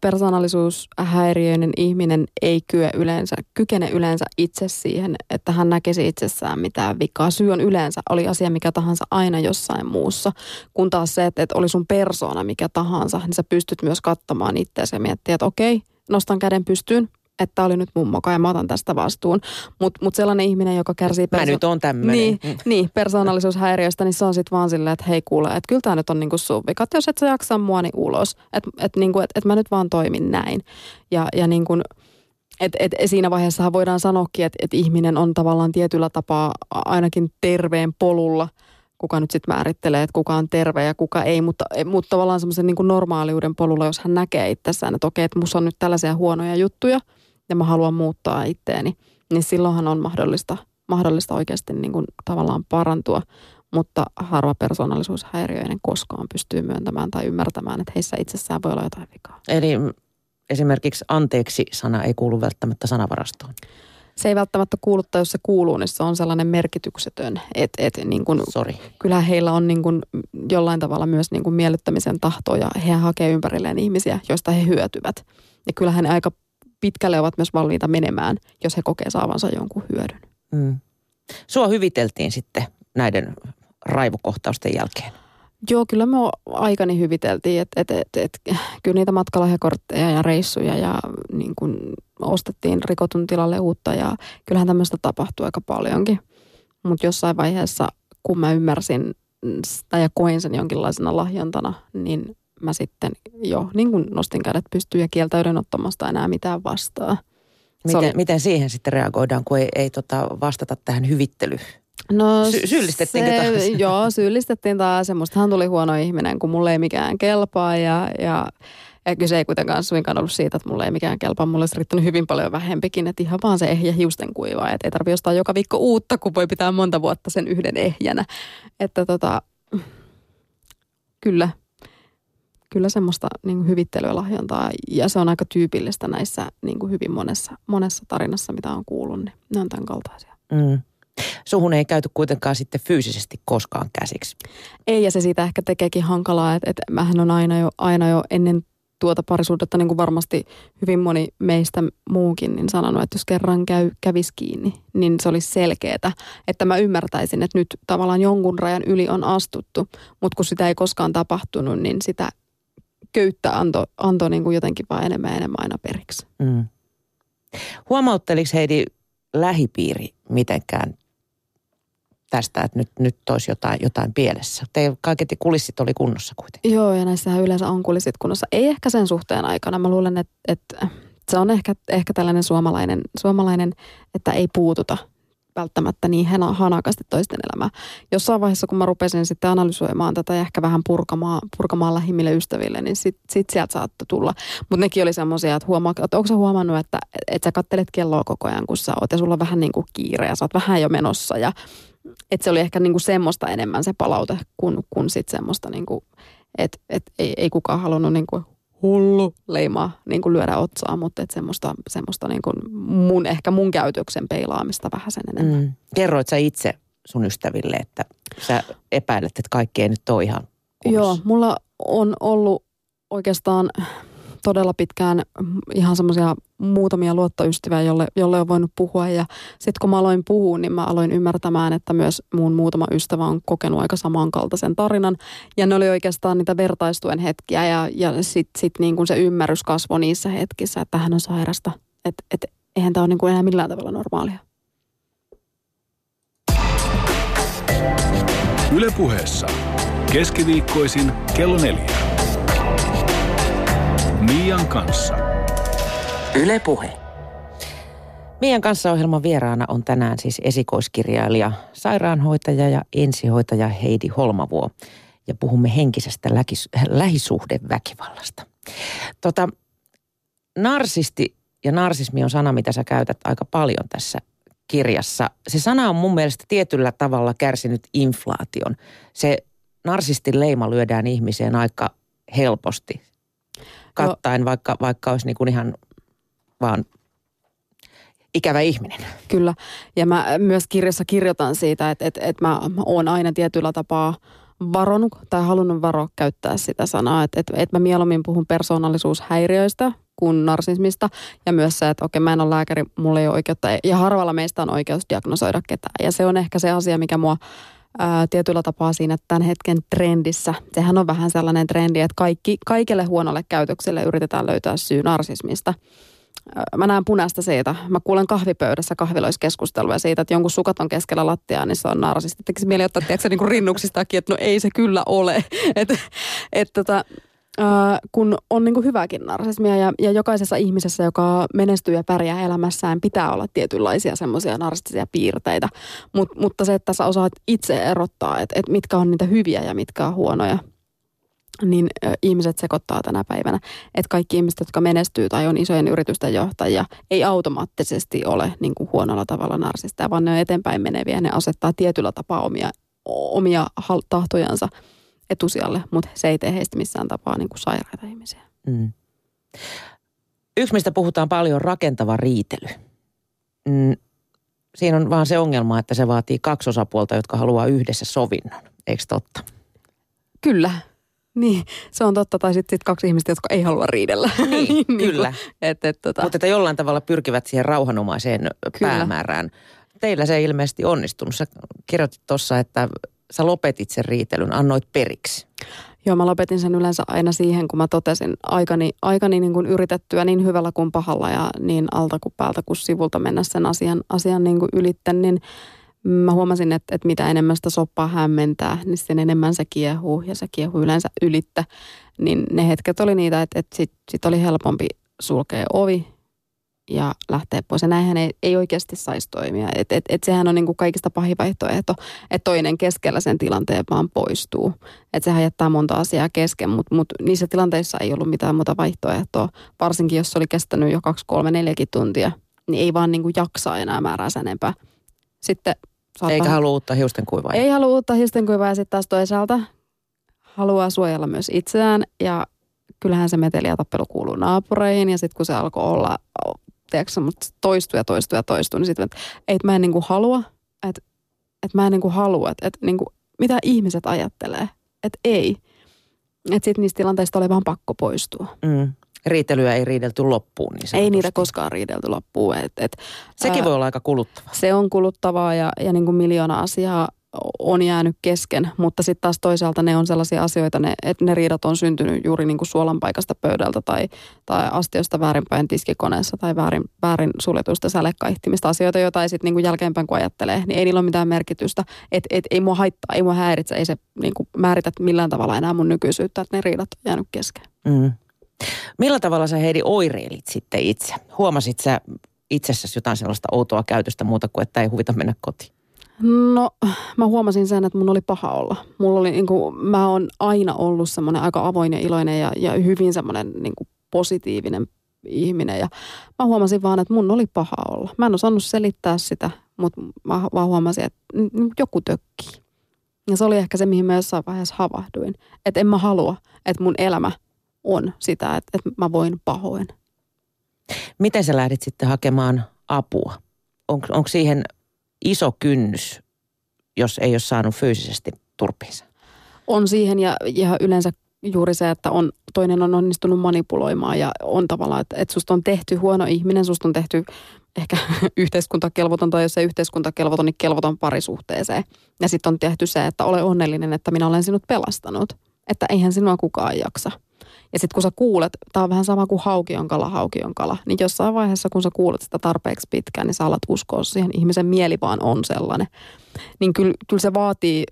B: persoonallisuushäiriöinen ihminen ei kyö yleensä, kykene yleensä itse siihen, että hän näkisi itsessään mitään vikaa. Syy on yleensä, oli asia mikä tahansa aina jossain muussa. Kun taas se, että, että oli sun persoona mikä tahansa, niin sä pystyt myös katsomaan itseäsi ja miettiä, että okei, nostan käden pystyyn, että oli nyt mummoka ja mä otan tästä vastuun. Mutta mut sellainen ihminen, joka kärsii...
A: Perso- mä nyt on tämmöinen.
B: Niin, niin, persoonallisuushäiriöstä, niin se on sitten vaan silleen, että hei kuule, että kyllä tämä nyt on niinku sun vikat, jos et sä jaksa mua, niin ulos. Että et, niinku, et, et mä nyt vaan toimin näin. Ja, ja niin kuin, et, et, siinä vaiheessa voidaan sanoakin, että et ihminen on tavallaan tietyllä tapaa ainakin terveen polulla – kuka nyt sitten määrittelee, että kuka on terve ja kuka ei, mutta, mutta tavallaan semmoisen niin normaaliuden polulla, jos hän näkee itsessään, että okei, että musta on nyt tällaisia huonoja juttuja – ja mä haluan muuttaa itteeni, niin silloinhan on mahdollista, mahdollista oikeasti niin kuin tavallaan parantua. Mutta harva persoonallisuushäiriöinen koskaan pystyy myöntämään tai ymmärtämään, että heissä itsessään voi olla jotain vikaa.
A: Eli esimerkiksi anteeksi-sana ei kuulu välttämättä sanavarastoon.
B: Se ei välttämättä kuulu, tai jos se kuuluu, niin se on sellainen merkityksetön. että et, niin kun,
A: Sorry.
B: Kyllä heillä on niin kun, jollain tavalla myös niin kun miellyttämisen tahto ja he hakee ympärilleen ihmisiä, joista he hyötyvät. Ja kyllähän aika pitkälle ovat myös valmiita menemään, jos he kokee saavansa jonkun hyödyn. Mm.
A: Sua hyviteltiin sitten näiden raivokohtausten jälkeen.
B: Joo, kyllä me aikani hyviteltiin, että et, et, et, kyllä niitä matkalahjakortteja ja reissuja ja niin kun ostettiin rikotun tilalle uutta ja kyllähän tämmöistä tapahtui aika paljonkin. Mutta jossain vaiheessa, kun mä ymmärsin tai koin sen jonkinlaisena lahjontana, niin mä sitten jo niin kuin nostin kädet pystyyn ja kieltäydyn ottamasta enää mitään vastaan.
A: Miten, oli... miten siihen sitten reagoidaan, kun ei, ei tota vastata tähän hyvittelyyn? No, Sy- syyllistettiinkö se, taas?
B: Joo, syyllistettiin taas ja mustahan tuli huono ihminen, kun mulle ei mikään kelpaa ja, ja ja kyse ei kuitenkaan suinkaan ollut siitä, että mulle ei mikään kelpaa. Mulle olisi riittänyt hyvin paljon vähempikin, että ihan vaan se ehjä hiusten kuiva. Että ei tarvitse ostaa joka viikko uutta, kun voi pitää monta vuotta sen yhden ehjänä. Että tota, kyllä, kyllä semmoista niin kuin hyvittelyä lahjontaa ja se on aika tyypillistä näissä niin kuin hyvin monessa, monessa tarinassa, mitä on kuullut, niin ne on tämän kaltaisia. Mm.
A: Suhun ei käyty kuitenkaan sitten fyysisesti koskaan käsiksi.
B: Ei ja se siitä ehkä tekeekin hankalaa, että, että mähän on aina jo, aina jo ennen tuota parisuudetta, niin kuin varmasti hyvin moni meistä muukin, niin sanonut, että jos kerran käy, kävisi kiinni, niin se olisi selkeää, että mä ymmärtäisin, että nyt tavallaan jonkun rajan yli on astuttu, mutta kun sitä ei koskaan tapahtunut, niin sitä köyttä antoi anto niin kuin jotenkin vaan enemmän ja enemmän aina periksi.
A: Mm. Huomautteliko Heidi lähipiiri mitenkään tästä, että nyt, nyt olisi jotain, jotain pielessä? Te kaiketi kulissit oli kunnossa kuitenkin.
B: Joo, ja näissähän yleensä on kulissit kunnossa. Ei ehkä sen suhteen aikana. Mä luulen, että, että se on ehkä, ehkä tällainen suomalainen, suomalainen, että ei puututa välttämättä niin hanakasti toisten elämää. Jossain vaiheessa, kun mä rupesin sitten analysoimaan tätä ja ehkä vähän purkamaan, purkamaan lähimmille ystäville, niin sitten sit sieltä saattoi tulla. Mutta nekin oli semmoisia, että, huomaa, että onko sä huomannut, että, että sä kattelet kelloa koko ajan, kun sä oot ja sulla on vähän niin kuin kiire ja sä oot vähän jo menossa ja että se oli ehkä niin kuin semmoista enemmän se palaute kuin, kuin sitten semmoista, niin kuin, että et ei, ei kukaan halunnut niin kuin hullu leimaa niin kuin lyödä otsaa, mutta että semmoista, semmoista niin kuin mun, ehkä mun käytöksen peilaamista vähän sen enemmän. Mm.
A: Kerroit sä itse sun ystäville, että sä epäilet, että kaikki ei nyt ole ihan
B: kunnossa? Joo, mulla on ollut oikeastaan todella pitkään ihan semmoisia muutamia luottoystäviä, jolle, jolle on voinut puhua. Ja sitten kun mä aloin puhua, niin mä aloin ymmärtämään, että myös mun muutama ystävä on kokenut aika samankaltaisen tarinan. Ja ne oli oikeastaan niitä vertaistuen hetkiä ja, ja sitten sit niin kuin se ymmärrys kasvoi niissä hetkissä, että hän on sairasta. Että et, eihän tämä ole niin kuin enää millään tavalla normaalia.
C: Ylepuheessa keskiviikkoisin kello neljä. Mian kanssa.
A: Yle Puhe. Mian kanssa ohjelman vieraana on tänään siis esikoiskirjailija, sairaanhoitaja ja ensihoitaja Heidi Holmavuo. Ja puhumme henkisestä lähisuhdeväkivallasta. Tota, narsisti ja narsismi on sana, mitä sä käytät aika paljon tässä kirjassa. Se sana on mun mielestä tietyllä tavalla kärsinyt inflaation. Se narsistin leima lyödään ihmiseen aika helposti kattaen, vaikka, vaikka olisi niin kuin ihan vaan ikävä ihminen.
B: Kyllä. Ja mä myös kirjassa kirjoitan siitä, että, että, että mä, mä oon aina tietyllä tapaa varonut tai halunnut varoa käyttää sitä sanaa. Että, että, että mä mieluummin puhun persoonallisuushäiriöistä kuin narsismista. Ja myös se, että okei, mä en ole lääkäri, mulla ei ole oikeutta, ja harvalla meistä on oikeus diagnosoida ketään. Ja se on ehkä se asia, mikä mua tietyllä tapaa siinä tämän hetken trendissä. Sehän on vähän sellainen trendi, että kaikki, kaikelle huonolle käytökselle yritetään löytää syy narsismista. Mä näen punaista siitä. Mä kuulen kahvipöydässä kahviloiskeskustelua siitä, että jonkun sukat on keskellä lattiaa, niin se on narsisti. Tekisi mieli ottaa, tiedätkö, niin rinnuksistakin, että no ei se kyllä ole. että et, tota, kun on niin kuin hyväkin narsismia ja, ja jokaisessa ihmisessä, joka menestyy ja pärjää elämässään, pitää olla tietynlaisia semmoisia narsistisia piirteitä. Mut, mutta se, että sä osaat itse erottaa, että, että mitkä on niitä hyviä ja mitkä on huonoja, niin äh, ihmiset sekoittaa tänä päivänä. Että kaikki ihmiset, jotka menestyy tai on isojen yritysten johtajia, ei automaattisesti ole niin kuin huonolla tavalla narsista, vaan ne on eteenpäin meneviä ne asettaa tietyllä tapaa omia, omia tahtojansa – etusijalle, mutta se ei tee heistä missään tapaa niin kuin sairaita ihmisiä. Mm.
A: Yksi, mistä puhutaan paljon, on rakentava riitely. Mm. Siinä on vaan se ongelma, että se vaatii kaksi osapuolta, jotka haluaa yhdessä sovinnon. Eikö totta?
B: Kyllä. Niin, se on totta. Tai sitten sit kaksi ihmistä, jotka ei halua riidellä.
A: Niin, niin kyllä. Et, et, tota. Mutta että jollain tavalla pyrkivät siihen rauhanomaiseen kyllä. päämäärään. Teillä se ei ilmeisesti onnistunut. Sä kirjoitit tuossa, että sä lopetit sen riitelyn, annoit periksi?
B: Joo, mä lopetin sen yleensä aina siihen, kun mä totesin aikani, aikani niin kuin yritettyä niin hyvällä kuin pahalla ja niin alta kuin päältä kuin sivulta mennä sen asian, asian niin kuin ylitten, niin mä huomasin, että, että mitä enemmän sitä soppaa hämmentää, niin sen enemmän se kiehuu ja se kiehuu yleensä ylittä. Niin ne hetket oli niitä, että, että sitten sit oli helpompi sulkea ovi ja lähteä pois. Ja näinhän ei, ei oikeasti saisi toimia. Et, et, et sehän on niin kuin kaikista pahin vaihtoehto, että toinen keskellä sen tilanteen vaan poistuu. Että sehän jättää monta asiaa kesken, mutta mut niissä tilanteissa ei ollut mitään muuta vaihtoehtoa. Varsinkin jos se oli kestänyt jo kaksi, kolme, neljäkin tuntia, niin ei vaan niin kuin jaksaa enää määrää sen enempää. Sitten
A: saattaa... Eikä halua uutta hiustenkuivaa.
B: Ei halua uutta hiustenkuivaa ja sitten taas toisaalta haluaa suojella myös itseään ja kyllähän se meteli ja tappelu kuuluu naapureihin ja sitten kun se alkoi olla tiedätkö, mutta toistuu ja toistuu ja toistuu, niin sitten, että ei, mä en niin kuin halua, että, että mä en niin kuin halua, että, että niin kuin, mitä ihmiset ajattelee, että ei. Että sitten niistä tilanteista oli vaan pakko poistua.
A: Mm. Riitelyä ei riidelty loppuun. Niin
B: ei niitä koskaan riidelty loppuun. Et, et,
A: Sekin ää, voi olla aika kuluttavaa.
B: Se on kuluttavaa ja, ja niin kuin miljoona asiaa on jäänyt kesken, mutta sitten taas toisaalta ne on sellaisia asioita, ne, että ne riidat on syntynyt juuri niin kuin suolan paikasta pöydältä tai, tai astiosta väärinpäin tiskikoneessa tai väärin, väärin suljetusta sälekkaihtimista. Asioita, joita ei sitten niin jälkeenpäin kun ajattelee, niin ei niillä ole mitään merkitystä. Että et, ei mua haittaa, ei mua häiritse, ei se niin kuin määritä millään tavalla enää mun nykyisyyttä, että ne riidat on jäänyt kesken. Mm.
A: Millä tavalla sä Heidi oireilit sitten itse? Huomasit sä itsessäsi jotain sellaista outoa käytöstä muuta kuin, että ei huvita mennä kotiin?
B: No, mä huomasin sen, että mun oli paha olla. Mulla oli, niin kuin, mä oon aina ollut semmoinen aika avoin ja iloinen ja, ja hyvin semmoinen niin kuin positiivinen ihminen. Ja mä huomasin vaan, että mun oli paha olla. Mä en osannut selittää sitä, mutta mä vaan huomasin, että joku tökkii. Ja se oli ehkä se, mihin mä jossain vaiheessa havahduin. Että en mä halua, että mun elämä on sitä, että, että mä voin pahoin.
A: Miten sä lähdit sitten hakemaan apua? Onko, onko siihen iso kynnys, jos ei ole saanut fyysisesti turpiinsa?
B: On siihen ja, ja yleensä juuri se, että on, toinen on onnistunut manipuloimaan ja on tavallaan, että, että susta on tehty huono ihminen, susta on tehty ehkä yhteiskuntakelvoton tai jos ei yhteiskuntakelvoton, niin kelvoton parisuhteeseen. Ja sitten on tehty se, että ole onnellinen, että minä olen sinut pelastanut. Että eihän sinua kukaan jaksa. Ja sitten kun sä kuulet, tämä on vähän sama kuin hauki on kala, hauki on kala, niin jossain vaiheessa kun sä kuulet sitä tarpeeksi pitkään, niin sä alat uskoa siihen. Ihmisen mieli vaan on sellainen. Niin kyllä, kyllä se vaatii,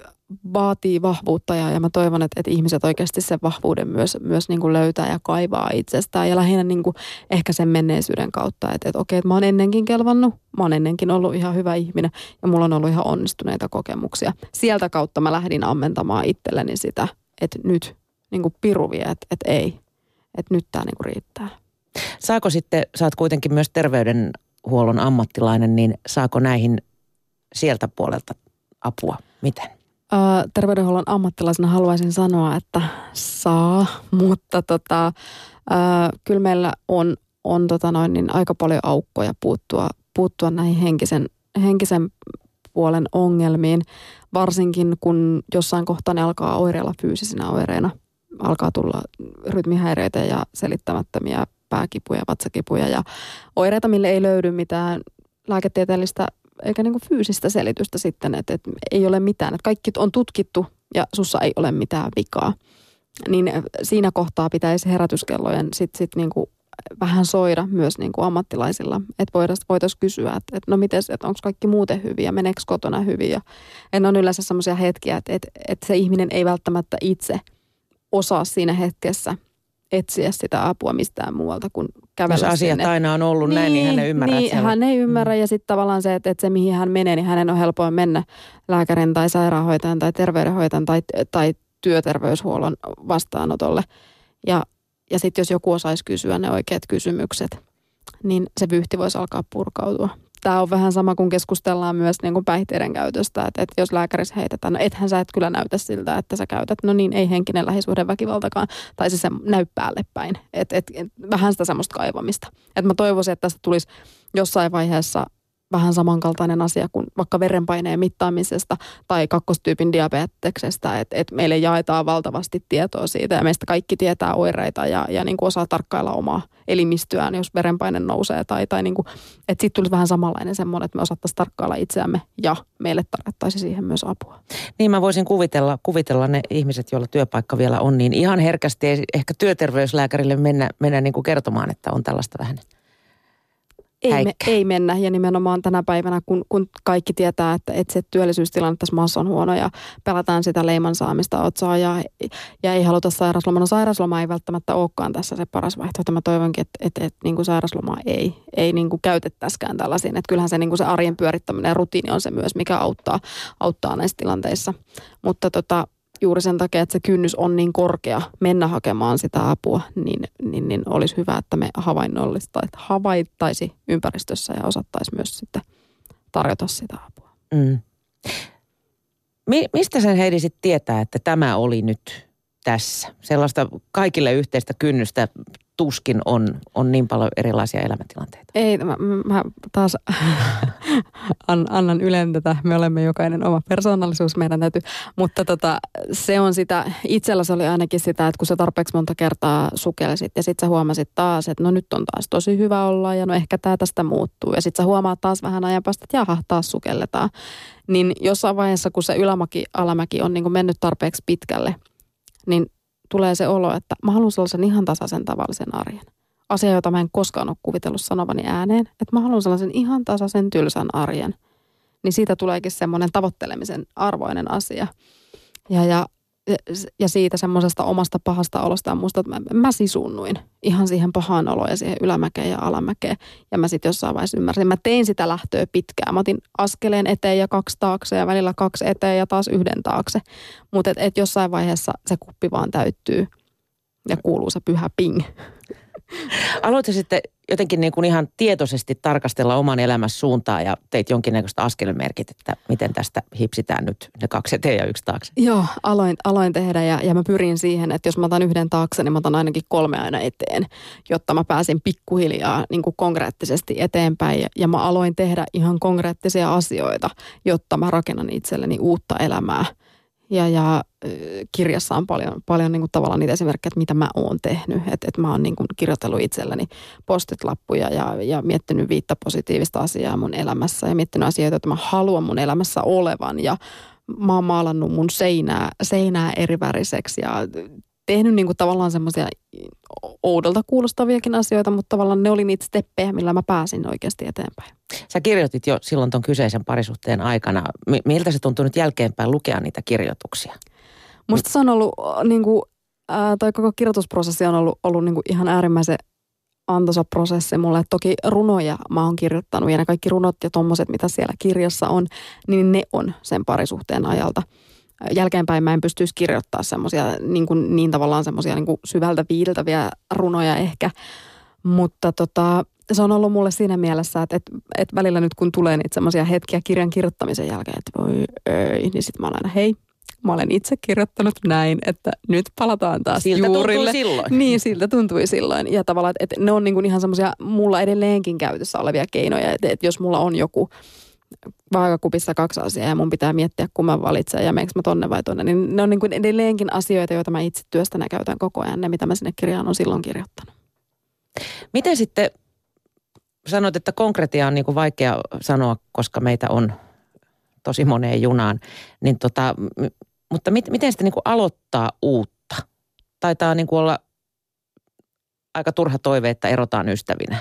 B: vaatii vahvuutta ja, ja mä toivon, että, että ihmiset oikeasti sen vahvuuden myös, myös niin kuin löytää ja kaivaa itsestään. Ja lähinnä niin kuin ehkä sen menneisyyden kautta, että, että okei, että mä oon ennenkin kelvannut, mä oon ennenkin ollut ihan hyvä ihminen ja mulla on ollut ihan onnistuneita kokemuksia. Sieltä kautta mä lähdin ammentamaan itselleni sitä, että nyt niin kuin piru vie, että, että ei, että nyt tämä niin kuin riittää.
A: Saako sitten, sä oot kuitenkin myös terveydenhuollon ammattilainen, niin saako näihin sieltä puolelta apua? Miten?
B: Öö, terveydenhuollon ammattilaisena haluaisin sanoa, että saa, mutta tota, öö, kyllä meillä on, on tota noin, niin aika paljon aukkoja puuttua, puuttua näihin henkisen, henkisen puolen ongelmiin, varsinkin kun jossain kohtaa ne alkaa oireilla fyysisinä oireina – alkaa tulla rytmihäiriöitä ja selittämättömiä pääkipuja, vatsakipuja ja oireita, mille ei löydy mitään lääketieteellistä eikä niin kuin fyysistä selitystä sitten, että, että ei ole mitään. Että kaikki on tutkittu ja sussa ei ole mitään vikaa. Niin siinä kohtaa pitäisi herätyskellojen sitten sit niin kuin vähän soida myös niin kuin ammattilaisilla. Että voitaisiin voitais kysyä, että, että no miten, että onko kaikki muuten hyviä, meneekö kotona hyvin. Ja, en on yleensä sellaisia hetkiä, että, että, että se ihminen ei välttämättä itse – osaa siinä hetkessä etsiä sitä apua mistään muualta kuin kävellä
A: Jos asiat
B: sinne.
A: aina on ollut niin, näin, niin hän ei ymmärrä.
B: Niin, hän ei ymmärrä mm. ja sitten tavallaan se, että, että se mihin hän menee, niin hänen on helpoin mennä lääkärin tai sairaanhoitajan tai terveydenhoitajan tai, tai työterveyshuollon vastaanotolle. Ja, ja sitten jos joku osaisi kysyä ne oikeat kysymykset, niin se vyyhti voisi alkaa purkautua. Tämä on vähän sama kuin keskustellaan myös niin kuin päihteiden käytöstä, että, että jos lääkärissä heitetään, no ethän sä et kyllä näytä siltä, että sä käytät, no niin ei henkinen lähisuhdeväkivaltakaan, tai se, se näy päälle päin, että et, et, vähän sitä semmoista kaivamista. Että mä toivoisin, että tästä tulisi jossain vaiheessa vähän samankaltainen asia kuin vaikka verenpaineen mittaamisesta tai kakkostyypin diabeteksestä, että, että meille jaetaan valtavasti tietoa siitä ja meistä kaikki tietää oireita ja, ja niin kuin osaa tarkkailla omaa elimistöään, jos verenpaine nousee tai, tai niin kuin, että sitten tulisi vähän samanlainen semmoinen, että me osattaisiin tarkkailla itseämme ja meille tarvittaisi siihen myös apua.
A: Niin mä voisin kuvitella, kuvitella ne ihmiset, joilla työpaikka vielä on, niin ihan herkästi ehkä työterveyslääkärille mennä, mennä niin kuin kertomaan, että on tällaista vähän
B: ei, me, ei mennä ja nimenomaan tänä päivänä, kun, kun kaikki tietää, että, että se työllisyystilanne tässä maassa on huono ja pelataan sitä leiman saamista otsaa ja, ja ei haluta sairasloma. No sairasloma ei välttämättä olekaan tässä se paras vaihtoehto. Mä toivonkin, että, että, että niin kuin sairasloma ei, ei niin kuin käytettäisikään tällaisiin. Että kyllähän se, niin kuin se arjen pyörittäminen ja rutiini on se myös, mikä auttaa, auttaa näissä tilanteissa. Mutta tota, juuri sen takia, että se kynnys on niin korkea mennä hakemaan sitä apua, niin, niin, niin olisi hyvä, että me havainnollista, että havaittaisi ympäristössä ja osattaisi myös sitten tarjota sitä apua. Mm.
A: Mi- mistä sen Heidi sitten tietää, että tämä oli nyt tässä? Sellaista kaikille yhteistä kynnystä tuskin on, on niin paljon erilaisia elämäntilanteita.
B: Ei, mä, mä taas annan ylen tätä. Me olemme jokainen oma persoonallisuus, meidän täytyy. Mutta tota, se on sitä, itsellä se oli ainakin sitä, että kun sä tarpeeksi monta kertaa sukelsit ja sitten sä huomasit taas, että no nyt on taas tosi hyvä olla ja no ehkä tämä tästä muuttuu. Ja sitten sä huomaat taas vähän ajan päästä, että jaha, taas sukelletaan. Niin jossain vaiheessa, kun se ylämäki, alamäki on niin mennyt tarpeeksi pitkälle, niin tulee se olo, että mä haluan sellaisen ihan tasaisen tavallisen arjen. Asia, jota mä en koskaan ole kuvitellut sanovani ääneen, että mä haluan sellaisen ihan tasaisen tylsän arjen. Niin siitä tuleekin semmoinen tavoittelemisen arvoinen asia. Ja, ja ja siitä semmoisesta omasta pahasta olosta musta, että mä, mä sisunnuin ihan siihen pahaan oloon ja siihen ylämäkeen ja alamäkeen. Ja mä sitten jossain vaiheessa ymmärsin, mä tein sitä lähtöä pitkään. Mä otin askeleen eteen ja kaksi taakse ja välillä kaksi eteen ja taas yhden taakse. Mutta et, et jossain vaiheessa se kuppi vaan täyttyy ja kuuluu se pyhä ping.
A: Aloitko sitten jotenkin niin kuin ihan tietoisesti tarkastella oman elämässä suuntaa ja teit jonkinnäköistä askelmerkit, että miten tästä hipsitään nyt ne kaksi eteen ja yksi taakse?
B: Joo, aloin, aloin tehdä ja, ja mä pyrin siihen, että jos mä otan yhden taakse, niin mä otan ainakin kolme aina eteen, jotta mä pääsin pikkuhiljaa niin kuin konkreettisesti eteenpäin. Ja, ja mä aloin tehdä ihan konkreettisia asioita, jotta mä rakennan itselleni uutta elämää – ja, ja kirjassa on paljon, paljon niin kuin tavallaan niitä esimerkkejä, että mitä mä oon tehnyt. Että et mä oon niin kuin kirjoitellut itselleni postitlappuja ja, ja miettinyt viittä positiivista asiaa mun elämässä ja miettinyt asioita, että mä haluan mun elämässä olevan. Ja mä oon maalannut mun seinää, seinää eriväriseksi ja tehnyt niin kuin tavallaan semmoisia oudolta kuulostaviakin asioita, mutta tavallaan ne oli niitä steppejä, millä mä pääsin oikeasti eteenpäin.
A: Sä kirjoitit jo silloin ton kyseisen parisuhteen aikana. Miltä se tuntui nyt jälkeenpäin lukea niitä kirjoituksia?
B: Musta se on ollut, niin kuin, äh, toi koko kirjoitusprosessi on ollut, ollut niin kuin ihan äärimmäisen antoisa prosessi mulle. Toki runoja mä oon kirjoittanut ja ne kaikki runot ja tommoset, mitä siellä kirjassa on, niin ne on sen parisuhteen ajalta – jälkeenpäin mä en pystyisi kirjoittaa semmoisia niin, kuin, niin tavallaan semmoisia niin syvältä viiltäviä runoja ehkä. Mutta tota, se on ollut mulle siinä mielessä, että, että, että välillä nyt kun tulee niitä semmoisia hetkiä kirjan kirjoittamisen jälkeen, että voi ei, niin sitten mä olen hei, mä olen itse kirjoittanut näin, että nyt palataan taas
A: siltä
B: juurille.
A: Siltä silloin.
B: Niin, siltä tuntui silloin. Ja tavallaan, että, että ne on niin kuin ihan semmoisia mulla edelleenkin käytössä olevia keinoja, että, että jos mulla on joku vaakakupissa kaksi asiaa ja mun pitää miettiä, kun mä valitsen ja meneekö mä tonne vai tonne. Niin ne on niin kuin edelleenkin asioita, joita mä itse työstänä käytän koko ajan, ne mitä mä sinne kirjaan on silloin kirjoittanut.
A: Miten sitten, sanoit, että konkretia on niin kuin vaikea sanoa, koska meitä on tosi moneen junaan, niin tota, mutta mit, miten sitten niin kuin aloittaa uutta? Taitaa niin kuin olla aika turha toive, että erotaan ystävinä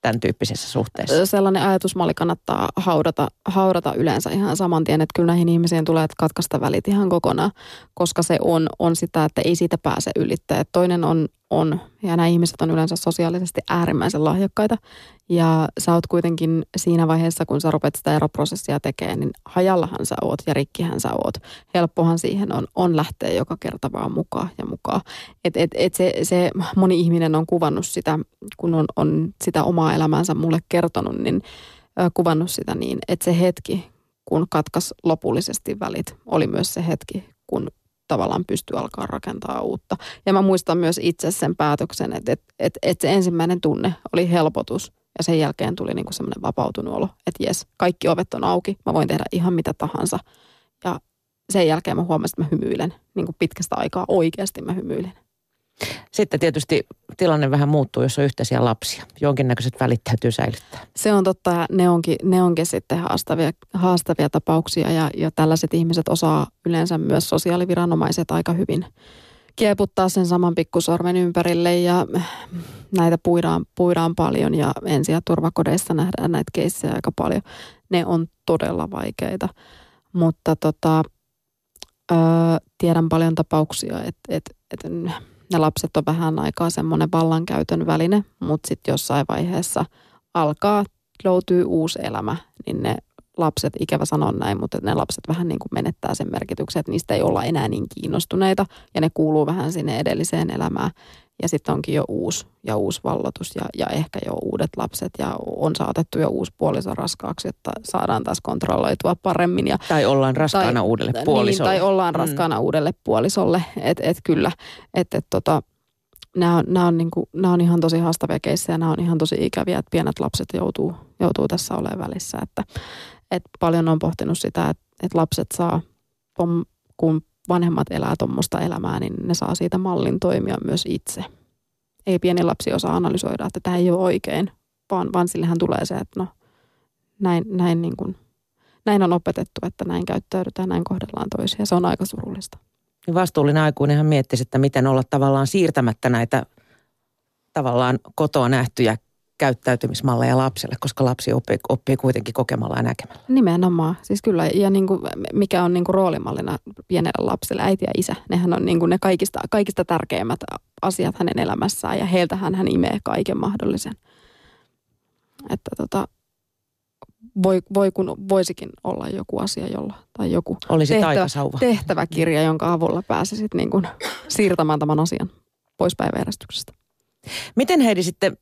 A: tämän tyyppisessä suhteessa?
B: Sellainen ajatusmalli kannattaa haudata, haudata yleensä ihan saman tien, että kyllä näihin ihmisiin tulee että katkaista välit ihan kokonaan, koska se on, on sitä, että ei siitä pääse ylittää. Toinen on, on, ja nämä ihmiset on yleensä sosiaalisesti äärimmäisen lahjakkaita, ja sä oot kuitenkin siinä vaiheessa, kun sä rupeat sitä eroprosessia tekemään, niin hajallahan sä oot ja rikkihän sä oot. Helppohan siihen on, on lähteä joka kerta vaan mukaan ja mukaan. Et, et, et se, se moni ihminen on kuvannut sitä, kun on, on sitä omaa elämäänsä mulle kertonut, niin ö, kuvannut sitä niin, että se hetki, kun katkas lopullisesti välit, oli myös se hetki, kun tavallaan pystyy alkaa rakentaa uutta. Ja mä muistan myös itse sen päätöksen, että, että, että, että se ensimmäinen tunne oli helpotus – ja sen jälkeen tuli niin kuin semmoinen vapautunut olo, että jes, kaikki ovet on auki, mä voin tehdä ihan mitä tahansa. Ja sen jälkeen mä huomasin, että mä hymyilen. Niin pitkästä aikaa oikeasti mä hymyilen.
A: Sitten tietysti tilanne vähän muuttuu, jos on yhteisiä lapsia. Jonkinnäköiset välit täytyy säilyttää.
B: Se on totta, ne onkin, ne onkin sitten haastavia, haastavia tapauksia ja, ja tällaiset ihmiset osaa yleensä myös sosiaaliviranomaiset aika hyvin kieputtaa sen saman pikkusormen ympärille ja näitä puidaan, puidaan paljon ja ensi- ja turvakodeissa nähdään näitä keissejä aika paljon. Ne on todella vaikeita, mutta tota, ö, tiedän paljon tapauksia, että et, et ne lapset on vähän aikaa semmoinen vallankäytön väline, mutta sitten jossain vaiheessa alkaa, löytyy uusi elämä, niin ne lapset, ikävä sanoa näin, mutta ne lapset vähän niin kuin menettää sen merkityksen, että niistä ei olla enää niin kiinnostuneita ja ne kuuluu vähän sinne edelliseen elämään. Ja sitten onkin jo uusi ja uusi vallotus ja, ja ehkä jo uudet lapset ja on saatettu jo uusi puoliso raskaaksi, että saadaan taas kontrolloitua paremmin. Ja,
A: tai ollaan raskaana tai, uudelle puolisolle.
B: Niin, tai ollaan mm. raskaana uudelle puolisolle, että et kyllä, että et tota, nämä on, nämä on, niin kuin, nämä on ihan tosi haastavia keissejä, nämä on ihan tosi ikäviä, että pienet lapset joutuu, joutuu tässä olemaan välissä. Että, että paljon on pohtinut sitä, että, että lapset saa, kun vanhemmat elää tuommoista elämää, niin ne saa siitä mallin toimia myös itse. Ei pieni lapsi osaa analysoida, että tämä ei ole oikein, vaan, vaan sillehän tulee se, että no näin, näin, niin kuin, näin on opetettu, että näin käyttäydytään, näin kohdellaan toisia. Se on aika surullista.
A: Vastuullinen aikuinenhan miettisi, että miten olla tavallaan siirtämättä näitä tavallaan kotoa nähtyjä käyttäytymismalleja lapselle, koska lapsi oppii, oppii kuitenkin kokemalla ja näkemällä.
B: Nimenomaan. Siis kyllä, ja niin kuin, mikä on niin kuin roolimallina pienelle lapselle, äiti ja isä, nehän on niin kuin ne kaikista, kaikista tärkeimmät asiat hänen elämässään, ja heiltähän hän imee kaiken mahdollisen. Että tota, voi, voi kun voisikin olla joku asia, jolla, tai joku
A: Olisi
B: tehtävä, tehtäväkirja, jonka avulla pääsisit niin kuin siirtämään tämän asian pois päiväjärjestyksestä.
A: Miten Heidi sitten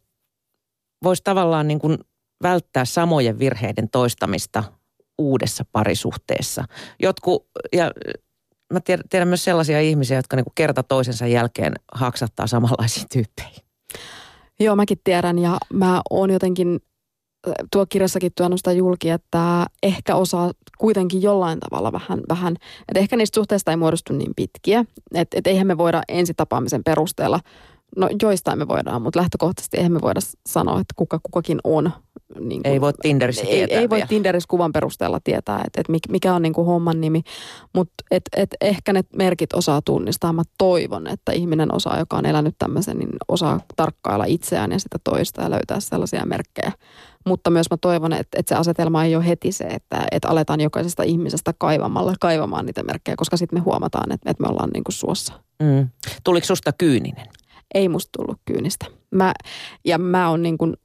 A: voisi tavallaan niin kuin välttää samojen virheiden toistamista uudessa parisuhteessa? Jotkut, ja mä tiedän, tiedän myös sellaisia ihmisiä, jotka niin kuin kerta toisensa jälkeen haksattaa samanlaisiin tyyppeihin.
B: Joo, mäkin tiedän ja mä oon jotenkin tuo kirjassakin tuonut sitä julki, että ehkä osaa kuitenkin jollain tavalla vähän, vähän että ehkä niistä suhteista ei muodostu niin pitkiä, että et eihän me voida ensitapaamisen perusteella No joistain me voidaan, mutta lähtökohtaisesti eihän me voida sanoa, että kuka kukakin on.
A: Niin kuin, ei voi Tinderissä
B: ei,
A: tietää
B: Ei voi Tinderissä kuvan perusteella tietää, että, että mikä on niin kuin homman nimi. Mutta et, et ehkä ne merkit osaa tunnistaa. Mä toivon, että ihminen osaa, joka on elänyt tämmöisen, niin osaa tarkkailla itseään ja sitä toista ja löytää sellaisia merkkejä. Mutta myös mä toivon, että, että se asetelma ei ole heti se, että, että aletaan jokaisesta ihmisestä kaivamalla kaivamaan niitä merkkejä, koska sitten me huomataan, että, että me ollaan niin kuin suossa.
A: Mm. Tuliko susta kyyninen?
B: Ei musta tullut kyynistä. Mä, ja mä oon niin kuin,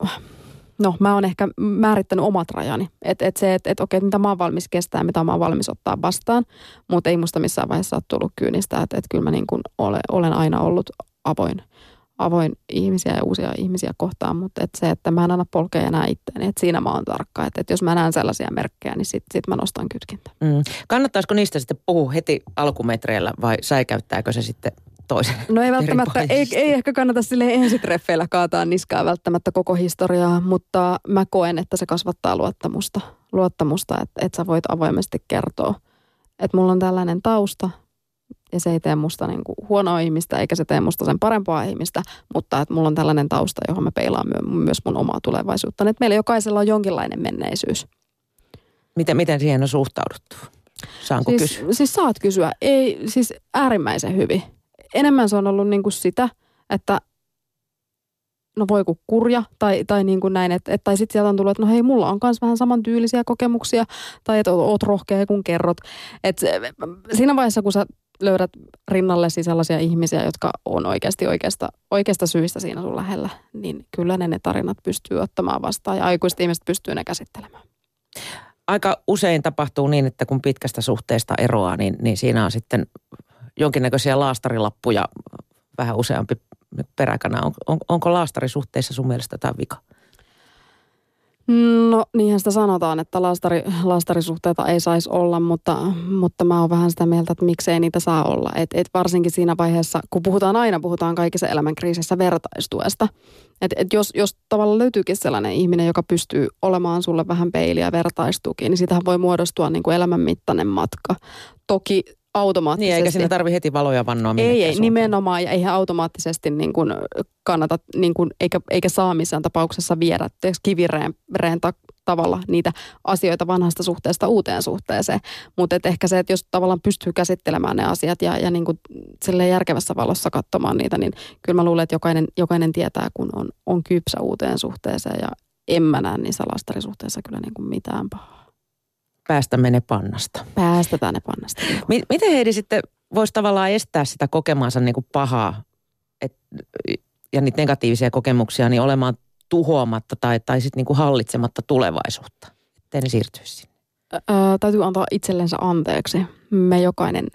B: no mä oon ehkä määrittänyt omat rajani. Että et se, että et, okei, mitä mä oon valmis kestää, mitä mä oon valmis ottaa vastaan, mutta ei musta missään vaiheessa ole tullut kyynistä. Että et kyllä mä niin kuin ole, olen aina ollut avoin, avoin ihmisiä ja uusia ihmisiä kohtaan, mutta et se, että mä en aina polkea enää itseäni, että siinä mä oon tarkka. Että et jos mä näen sellaisia merkkejä, niin sit, sit mä nostan kytkintä.
A: Mm. Kannattaisiko niistä sitten puhua heti alkumetreillä vai säikäyttääkö se sitten toisen.
B: No ei välttämättä, ei, ei ehkä kannata sille ensitreffeillä kaataa niskaa välttämättä koko historiaa, mutta mä koen, että se kasvattaa luottamusta. Luottamusta, että, että sä voit avoimesti kertoa, että mulla on tällainen tausta ja se ei tee musta niin kuin huonoa ihmistä eikä se tee musta sen parempaa ihmistä, mutta että mulla on tällainen tausta, johon mä peilaan myös mun omaa tulevaisuutta. Että meillä jokaisella on jonkinlainen menneisyys.
A: Miten, miten siihen on suhtauduttu? Saanko
B: siis,
A: kysyä?
B: Siis saat kysyä. Ei, siis äärimmäisen hyvin enemmän se on ollut niin kuin sitä, että no voi kun kurja tai, tai niin kuin näin, että, että tai sitten sieltä on tullut, että no hei, mulla on myös vähän samantyylisiä kokemuksia tai että oot rohkea kun kerrot. Et siinä vaiheessa, kun sä löydät rinnallesi sellaisia ihmisiä, jotka on oikeasti oikeasta, oikeasta syistä siinä sun lähellä, niin kyllä ne, ne tarinat pystyy ottamaan vastaan ja aikuiset ihmiset pystyy ne käsittelemään.
A: Aika usein tapahtuu niin, että kun pitkästä suhteesta eroaa, niin, niin siinä on sitten jonkinnäköisiä laastarilappuja vähän useampi peräkana. On, on, onko laastarisuhteissa sun mielestä jotain vika?
B: No niinhän sitä sanotaan, että laastari, laastarisuhteita ei saisi olla, mutta, mutta mä oon vähän sitä mieltä, että miksei niitä saa olla. Et, et varsinkin siinä vaiheessa, kun puhutaan aina, puhutaan kaikissa elämänkriisissä vertaistuesta. Et, et jos, jos tavallaan löytyykin sellainen ihminen, joka pystyy olemaan sulle vähän peiliä vertaistukin, niin sitähän voi muodostua niin kuin elämän mittainen matka. Toki automaattisesti.
A: Niin, eikä siinä tarvi heti valoja vannoa
B: Ei, ei, suuntaan. nimenomaan. Ja eihän automaattisesti niin kuin kannata, niin kuin, eikä, eikä saa missään tapauksessa viedä kivireen reen ta- tavalla niitä asioita vanhasta suhteesta uuteen suhteeseen. Mutta ehkä se, että jos tavallaan pystyy käsittelemään ne asiat ja, ja niin kuin järkevässä valossa katsomaan niitä, niin kyllä mä luulen, että jokainen, jokainen tietää, kun on, on kypsä uuteen suhteeseen ja en mä näe niissä lastarisuhteissa kyllä niin kuin mitään pahaa
A: päästämme ne pannasta.
B: Päästetään ne pannasta.
A: M- miten Heidi sitten voisi tavallaan estää sitä kokemaansa niin kuin pahaa et, ja niitä negatiivisia kokemuksia niin olemaan tuhoamatta tai, tai sitten niin kuin hallitsematta tulevaisuutta, ettei ne siirtyisi sinne?
B: Öö, täytyy antaa itsellensä anteeksi. Me jokainen,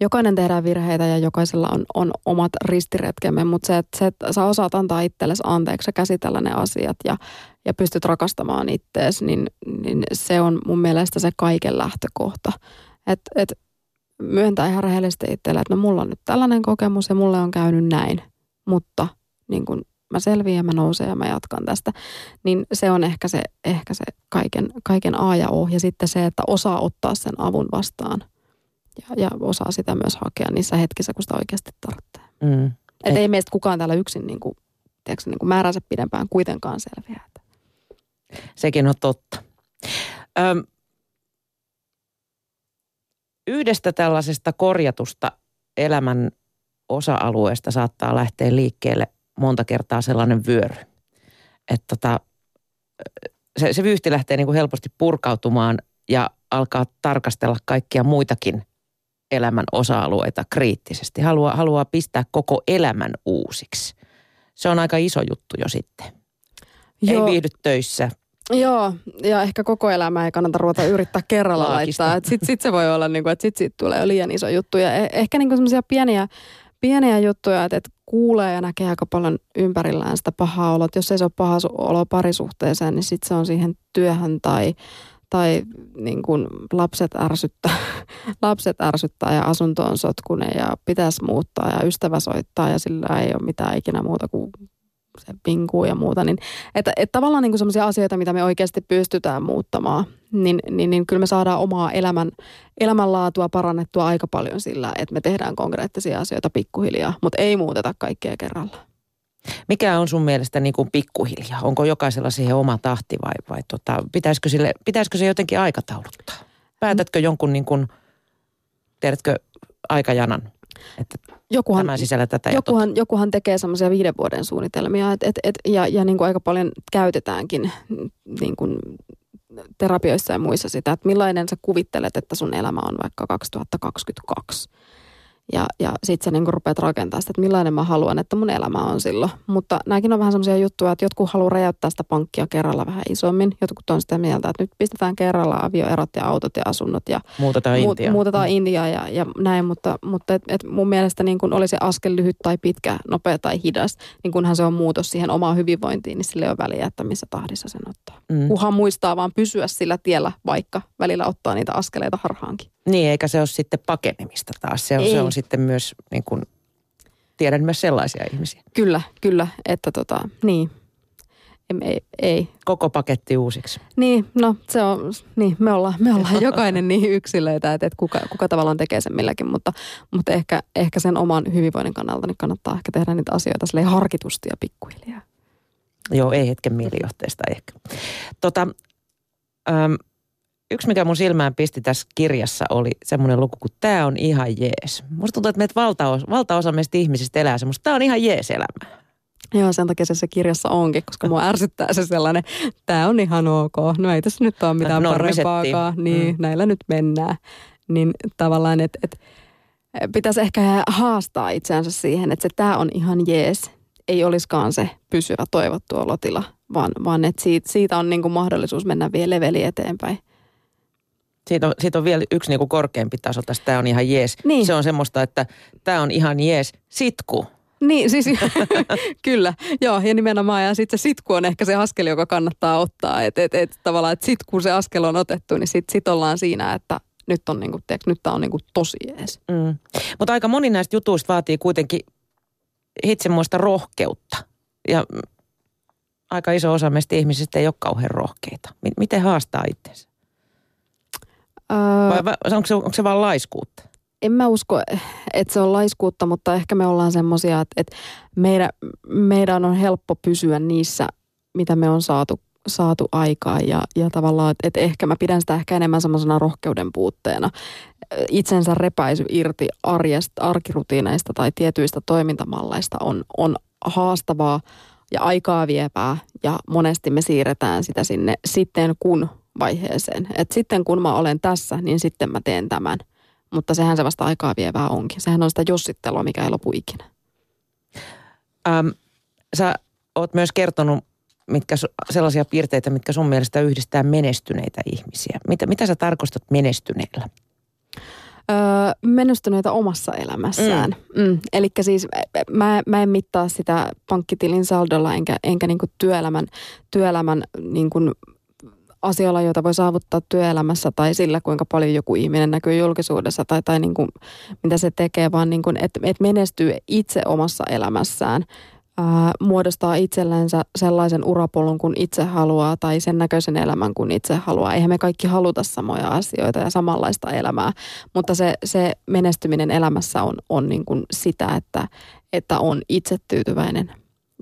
B: jokainen tehdään virheitä ja jokaisella on, on omat ristiretkemme, mutta se, että, se, että sä osaat antaa itsellesi anteeksi ja käsitellä ne asiat ja, ja pystyt rakastamaan ittees, niin, niin se on mun mielestä se kaiken lähtökohta. Että et myöntää ihan rehellisesti itselle, että no mulla on nyt tällainen kokemus ja mulle on käynyt näin. mutta niin kuin mä selviän ja mä nousen ja mä jatkan tästä. Niin se on ehkä se, ehkä se kaiken, kaiken A ja O. Ja sitten se, että osaa ottaa sen avun vastaan ja, ja osaa sitä myös hakea niissä hetkissä, kun sitä oikeasti tarvitsee. Mm. Että ei meistä kukaan täällä yksin niin kuin, tiedätkö, niin kuin määränsä pidempään kuitenkaan selviä.
A: Sekin on totta. Öm, yhdestä tällaisesta korjatusta elämän osa-alueesta saattaa lähteä liikkeelle monta kertaa sellainen vyöry. Että tota, se, se vyyhti lähtee niin kuin helposti purkautumaan ja alkaa tarkastella kaikkia muitakin elämän osa-alueita kriittisesti. Haluaa, haluaa pistää koko elämän uusiksi. Se on aika iso juttu jo sitten. Joo. Ei viihdy töissä,
B: Joo, ja ehkä koko elämä ei kannata ruveta yrittää kerralla laittaa. Sitten sit se voi olla, niin kuin, että sitten sit tulee liian iso juttu. Ja e- ehkä niin semmoisia pieniä, pieniä juttuja, että, että kuulee ja näkee aika paljon ympärillään sitä pahaa oloa. Jos ei se ole paha olo parisuhteeseen, niin sitten se on siihen työhön tai, tai niin kuin lapset, ärsyttää, lapset ärsyttää ja asunto on sotkunen ja pitäisi muuttaa ja ystävä soittaa ja sillä ei ole mitään ikinä muuta kuin se pinkuu ja muuta. Niin, että, että tavallaan niin sellaisia asioita, mitä me oikeasti pystytään muuttamaan, niin, niin, niin kyllä me saadaan omaa elämän, elämänlaatua parannettua aika paljon sillä, että me tehdään konkreettisia asioita pikkuhiljaa, mutta ei muuteta kaikkea kerralla.
A: Mikä on sun mielestä niin kuin pikkuhiljaa? Onko jokaisella siihen oma tahti vai, vai tota, pitäisikö, sille, pitäisikö se jotenkin aikatauluttaa? Päätätkö jonkun, niin kuin, tiedätkö, aikajanan? Että jokuhan, tämä sisällä tätä
B: jokuhan, jokuhan tekee semmoisia viiden vuoden suunnitelmia et, et, et, ja, ja niin kuin aika paljon käytetäänkin niin kuin terapioissa ja muissa sitä, että millainen sä kuvittelet, että sun elämä on vaikka 2022. Ja, ja sitten sä niinku rupeat rakentamaan sitä, että millainen mä haluan, että mun elämä on silloin. Mutta nämäkin on vähän semmoisia juttuja, että jotkut haluaa räjäyttää sitä pankkia kerralla vähän isommin. Jotkut on sitä mieltä, että nyt pistetään kerralla avioerot ja autot ja asunnot ja
A: muutetaan mu- Intiaa.
B: Muutetaan mm. Intiaa ja, ja näin. Mutta, mutta et, et mun mielestä niin kun oli se askel lyhyt tai pitkä, nopea tai hidas, niin kunhan se on muutos siihen omaan hyvinvointiin, niin sille ei ole väliä, että missä tahdissa sen ottaa. Mm. Kuhan muistaa vaan pysyä sillä tiellä, vaikka välillä ottaa niitä askeleita harhaankin.
A: Niin, eikä se ole sitten pakenemista taas. Se on, se on sitten myös, niin kuin, tiedän myös sellaisia ihmisiä.
B: Kyllä, kyllä, että tota, niin. Ei, ei.
A: Koko paketti uusiksi.
B: Niin, no se on, niin me ollaan, me ollaan jokainen niin yksilöitä, että, että kuka, kuka tavallaan tekee sen milläkin, mutta, mutta ehkä, ehkä sen oman hyvinvoinnin kannalta niin kannattaa ehkä tehdä niitä asioita harkitusti ja pikkuhiljaa.
A: Joo, ei hetken mielijohteesta ehkä. Tota, äm, yksi, mikä mun silmään pisti tässä kirjassa, oli semmoinen luku, kun tämä on ihan jees. Musta tuntuu, että meitä valtaosa, valtaosa meistä ihmisistä elää semmoista, tämä on ihan jees elämä.
B: Joo, sen takia se, se kirjassa onkin, koska mua ärsyttää se sellainen, tämä on ihan ok. No ei tässä nyt ole mitään parempaakaan. Niin, mm. näillä nyt mennään. Niin tavallaan, että et, pitäisi ehkä haastaa itseänsä siihen, että se tämä on ihan jees. Ei olisikaan se pysyvä toivottu olotila, vaan, vaan että siitä, siitä on niin kuin mahdollisuus mennä vielä leveli eteenpäin.
A: Siitä on, siitä on vielä yksi niin kuin korkeampi taso tästä, tämä on ihan jees. Niin. Se on semmoista, että tämä on ihan jees, sitku.
B: Niin, siis kyllä, joo, ja nimenomaan, ja sitten se sitku on ehkä se askel, joka kannattaa ottaa, että et, et, tavallaan, että sit kun se askel on otettu, niin sitten sit ollaan siinä, että nyt on niinku, tiiäks, nyt tämä on niinku tosi jees. Mm.
A: Mutta aika moni näistä jutuista vaatii kuitenkin hitsemuista rohkeutta, ja aika iso osa meistä ihmisistä ei ole kauhean rohkeita. Miten haastaa itsensä? Vai, vai onko, se, onko se vaan laiskuutta?
B: En mä usko, että se on laiskuutta, mutta ehkä me ollaan semmoisia, että, että meidän, meidän on helppo pysyä niissä, mitä me on saatu, saatu aikaan. Ja, ja tavallaan, että, että ehkä mä pidän sitä ehkä enemmän semmoisena rohkeuden puutteena. Itsensä repäisy irti arjesta, arkirutiineista tai tietyistä toimintamalleista on, on haastavaa ja aikaa viepää ja monesti me siirretään sitä sinne sitten kun vaiheeseen. Et sitten kun mä olen tässä, niin sitten mä teen tämän. Mutta sehän se vasta aikaa vievää onkin. Sehän on sitä jossittelua, mikä ei lopu ikinä.
A: Ähm, sä oot myös kertonut mitkä, sellaisia piirteitä, mitkä sun mielestä yhdistää menestyneitä ihmisiä. Mitä, mitä sä tarkoitat menestyneillä?
B: Öö, menestyneitä omassa elämässään. Mm. Mm. Eli siis mä, mä en mittaa sitä pankkitilin saldolla enkä, enkä niinku työelämän, työelämän niinku asioilla, joita voi saavuttaa työelämässä tai sillä, kuinka paljon joku ihminen näkyy julkisuudessa tai, tai niin kuin, mitä se tekee, vaan niin kuin, että, että menestyy itse omassa elämässään – ää, muodostaa itsellensä sellaisen urapolun kuin itse haluaa tai sen näköisen elämän kuin itse haluaa. Eihän me kaikki haluta samoja asioita ja samanlaista elämää, mutta se, se menestyminen elämässä on, on niin kuin sitä, että, että on itse tyytyväinen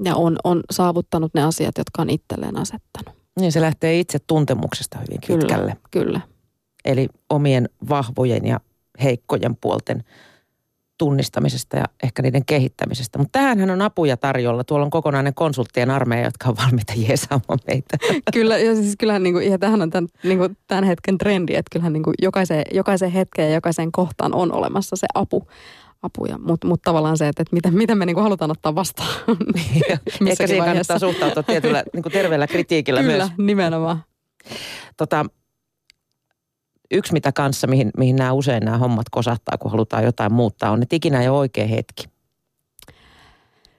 B: ja on, on saavuttanut ne asiat, jotka on itselleen asettanut.
A: Niin se lähtee itse tuntemuksesta hyvin
B: kyllä,
A: pitkälle.
B: Kyllä.
A: Eli omien vahvojen ja heikkojen puolten tunnistamisesta ja ehkä niiden kehittämisestä. Mutta tähänhän on apuja tarjolla. Tuolla on kokonainen konsulttien armeija, jotka on valmiita jeesaamaan meitä.
B: Kyllä, ja siis kyllähän niin kuin, ja tämähän on tämän, niin kuin tämän hetken trendi, että kyllähän niin kuin jokaisen, jokaisen hetken ja jokaisen kohtaan on olemassa se apu. Apuja, mutta mut tavallaan se, että, että miten, miten me niin kuin halutaan ottaa vastaan.
A: Ehkä siihen kannattaa suhtautua tietyllä niin kuin terveellä kritiikillä
B: Kyllä,
A: myös.
B: nimenomaan.
A: Tota, yksi mitä kanssa, mihin, mihin nämä usein nämä hommat kosahtaa, kun halutaan jotain muuttaa, on, että ikinä ei ole oikea hetki.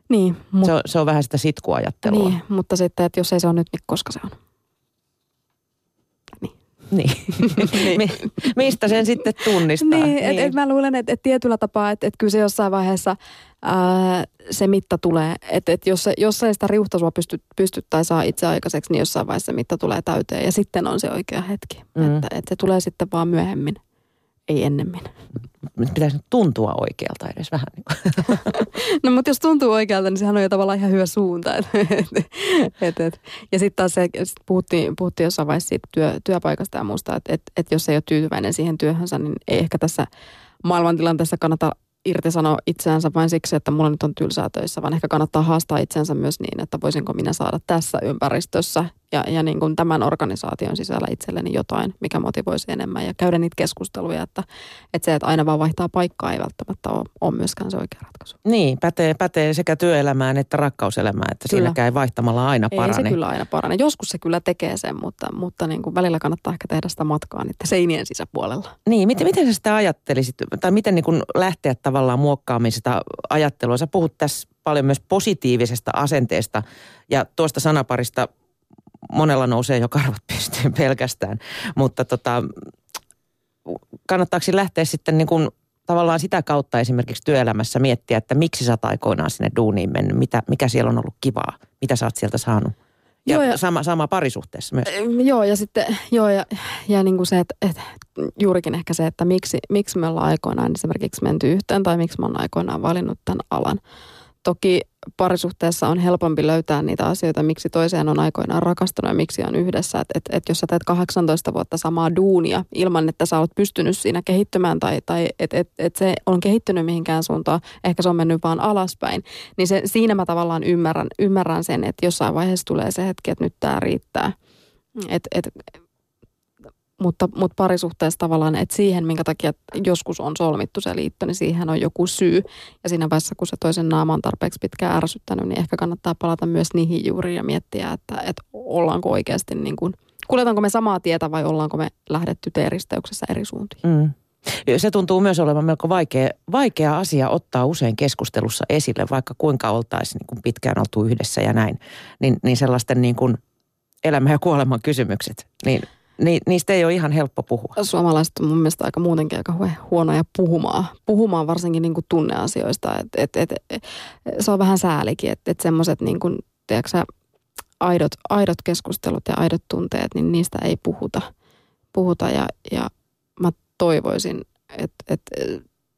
B: Niin,
A: mut, se, on, se on vähän sitä sitkuajattelua.
B: Niin, mutta sitten, että jos ei se ole nyt, niin koska se on?
A: Niin. Niin. Mistä sen sitten tunnistaa?
B: Niin, niin. että et mä luulen, että et tietyllä tapaa, että et kyllä se jossain vaiheessa ää, se mitta tulee. Että et jos, jos ei sitä riuhtasua pysty, pysty tai saa itse aikaiseksi, niin jossain vaiheessa se mitta tulee täyteen ja sitten on se oikea hetki. Mm. Että et se tulee sitten vaan myöhemmin, ei ennemmin
A: pitäisi tuntua oikealta edes vähän. Niin
B: no mutta jos tuntuu oikealta, niin sehän on jo tavallaan ihan hyvä suunta. Et, et, et. Ja sitten taas se, sit puhuttiin, puhuttiin jossain vaiheessa siitä työ, työpaikasta ja muusta, että et, et jos ei ole tyytyväinen siihen työhönsä, niin ei ehkä tässä maailmantilanteessa kannata irtisanoa itseänsä vain siksi, että mulla nyt on tylsää töissä, vaan ehkä kannattaa haastaa itsensä myös niin, että voisinko minä saada tässä ympäristössä ja, ja niin kuin tämän organisaation sisällä itselleni jotain, mikä motivoisi enemmän ja käydä niitä keskusteluja, että, että se, että aina vaan vaihtaa paikkaa ei välttämättä ole, ole myöskään se oikea ratkaisu.
A: Niin, pätee, pätee sekä työelämään että rakkauselämään, että kyllä. siinäkään ei vaihtamalla aina parane.
B: Ei se kyllä aina parane. Joskus se kyllä tekee sen, mutta, mutta niin kuin välillä kannattaa ehkä tehdä sitä matkaa niiden seinien sisäpuolella.
A: Niin, miten, miten sä sitä ajattelisit, tai miten niin kuin lähteä tavallaan muokkaamaan sitä ajattelua? Sä puhut tässä paljon myös positiivisesta asenteesta ja tuosta sanaparista monella nousee jo karvat pystyyn pelkästään. Mutta tota, kannattaako lähteä sitten niin kuin tavallaan sitä kautta esimerkiksi työelämässä miettiä, että miksi sä oot aikoinaan sinne duuniin mennyt, mitä, mikä siellä on ollut kivaa, mitä sä oot sieltä saanut. Ja, joo, ja sama, sama parisuhteessa myös.
B: Joo, ja sitten joo, ja, ja niin kuin se, että, että juurikin ehkä se, että miksi, miksi me ollaan aikoinaan esimerkiksi menty yhteen tai miksi mä oon aikoinaan valinnut tämän alan. Toki parisuhteessa on helpompi löytää niitä asioita, miksi toiseen on aikoinaan rakastunut ja miksi on yhdessä. Että et, et jos sä teet 18 vuotta samaa duunia ilman, että sä oot pystynyt siinä kehittymään tai, tai että et, et se on kehittynyt mihinkään suuntaan, ehkä se on mennyt vaan alaspäin, niin se, siinä mä tavallaan ymmärrän, ymmärrän sen, että jossain vaiheessa tulee se hetki, että nyt tämä riittää. Et, et, mutta, mutta parisuhteessa tavallaan, että siihen, minkä takia joskus on solmittu se liitto, niin siihen on joku syy. Ja siinä vaiheessa, kun se toisen naama on tarpeeksi pitkään ärsyttänyt, niin ehkä kannattaa palata myös niihin juuriin ja miettiä, että, että ollaanko oikeasti niin kuin, kuljetaanko me samaa tietä vai ollaanko me lähdetty teeristeyksessä eri suuntiin. Mm.
A: Se tuntuu myös olevan melko vaikea, vaikea asia ottaa usein keskustelussa esille, vaikka kuinka oltaisiin niin kuin pitkään oltu yhdessä ja näin. Niin, niin sellaisten niin kuin elämän ja kuoleman kysymykset, niin ni, niistä ei ole ihan helppo puhua.
B: Suomalaiset on mun mielestä aika muutenkin aika huonoja puhumaan. Puhumaan varsinkin niin kuin tunneasioista. Et, et, et, et, se on vähän säälikin, että et semmoiset niin aidot, aidot keskustelut ja aidot tunteet, niin niistä ei puhuta. puhuta ja, ja mä toivoisin, että, että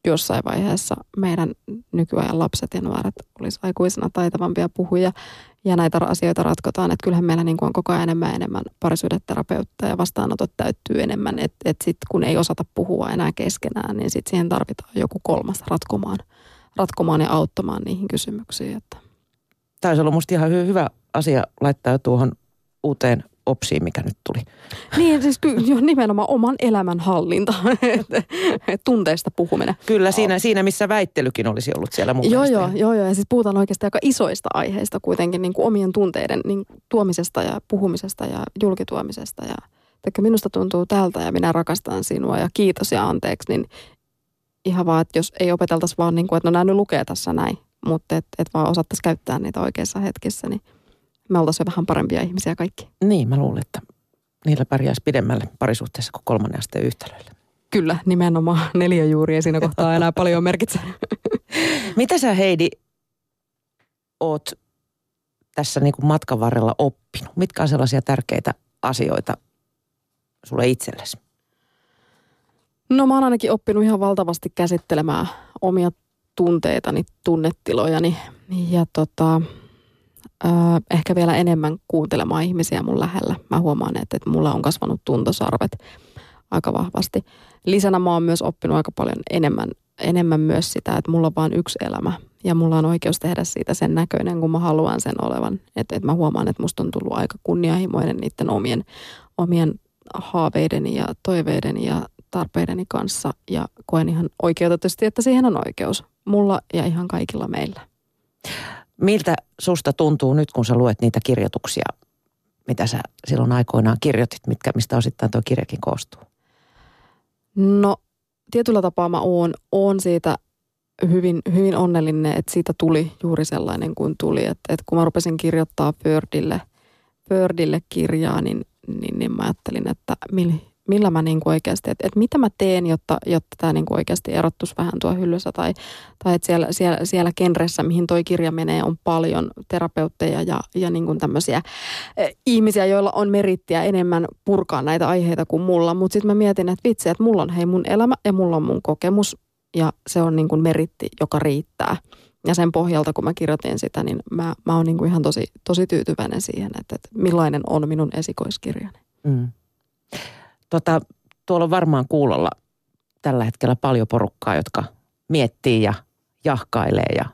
B: jossain vaiheessa meidän nykyajan lapset ja nuoret olisi aikuisena taitavampia puhuja ja näitä asioita ratkotaan. Että kyllähän meillä niin kuin on koko ajan enemmän enemmän parisuudeterapeutteja ja vastaanotot täyttyy enemmän. Että et sitten kun ei osata puhua enää keskenään, niin sitten siihen tarvitaan joku kolmas ratkomaan, ratkomaan ja auttamaan niihin kysymyksiin. Että.
A: Tämä olisi musta ihan hyvä asia laittaa tuohon uuteen opsiin, mikä nyt tuli.
B: Niin, siis kyllä nimenomaan oman elämän hallinta, tunteista puhuminen.
A: Kyllä, siinä, siinä missä väittelykin olisi ollut siellä mun
B: joo, joo, joo, joo, ja siis puhutaan oikeasti aika isoista aiheista kuitenkin niin kuin omien tunteiden niin tuomisesta ja puhumisesta ja julkituomisesta. Ja että minusta tuntuu tältä ja minä rakastan sinua ja kiitos ja anteeksi, niin ihan vaan, että jos ei opeteltaisi vaan niin kuin, että no nämä nyt lukee tässä näin, mutta että et vaan osattaisiin käyttää niitä oikeissa hetkissä, niin – me oltaisiin vähän parempia ihmisiä kaikki.
A: Niin, mä luulen, että niillä pärjäisi pidemmälle parisuhteessa kuin kolmannen asteen yhtälöillä.
B: Kyllä, nimenomaan neljä juuri ei siinä kohtaa enää paljon merkitse.
A: Mitä sä Heidi oot tässä niin kuin matkan varrella oppinut? Mitkä on sellaisia tärkeitä asioita sulle itsellesi?
B: No mä oon ainakin oppinut ihan valtavasti käsittelemään omia tunteitani, tunnetilojani ja tota, äh, ehkä vielä enemmän kuuntelemaan ihmisiä mun lähellä. Mä huomaan, että, että mulla on kasvanut tuntosarvet aika vahvasti. Lisänä mä oon myös oppinut aika paljon enemmän, enemmän myös sitä, että mulla on vain yksi elämä ja mulla on oikeus tehdä siitä sen näköinen, kun mä haluan sen olevan. Että, että mä huomaan, että musta on tullut aika kunnianhimoinen niiden omien, omien haaveideni ja toiveideni ja tarpeideni kanssa ja koen ihan oikeutetusti, että siihen on oikeus mulla ja ihan kaikilla meillä.
A: Miltä susta tuntuu nyt, kun sä luet niitä kirjoituksia, mitä sä silloin aikoinaan kirjoitit, mitkä, mistä osittain tuo kirjakin koostuu?
B: No tietyllä tapaa mä oon, oon siitä hyvin, hyvin onnellinen, että siitä tuli juuri sellainen kuin tuli. Että, että kun mä rupesin kirjoittaa Birdille, Birdille kirjaa, niin, niin, niin mä ajattelin, että millä, millä mä niin kuin oikeasti, että, että mitä mä teen, jotta, jotta tämä niin kuin oikeasti erottuisi vähän tuo hyllyssä tai, tai että siellä, siellä, siellä genressä, mihin toi kirja menee, on paljon terapeutteja ja, ja niin kuin tämmöisiä eh, ihmisiä, joilla on merittiä enemmän purkaa näitä aiheita kuin mulla. Mutta sitten mä mietin, että vitsi, että mulla on hei mun elämä ja mulla on mun kokemus ja se on niin kuin meritti, joka riittää. Ja sen pohjalta, kun mä kirjoitin sitä, niin mä, mä oon niin kuin ihan tosi, tosi tyytyväinen siihen, että, että millainen on minun esikoiskirjani. Mm.
A: Tota, tuolla on varmaan kuulolla tällä hetkellä paljon porukkaa, jotka miettii ja jahkailee ja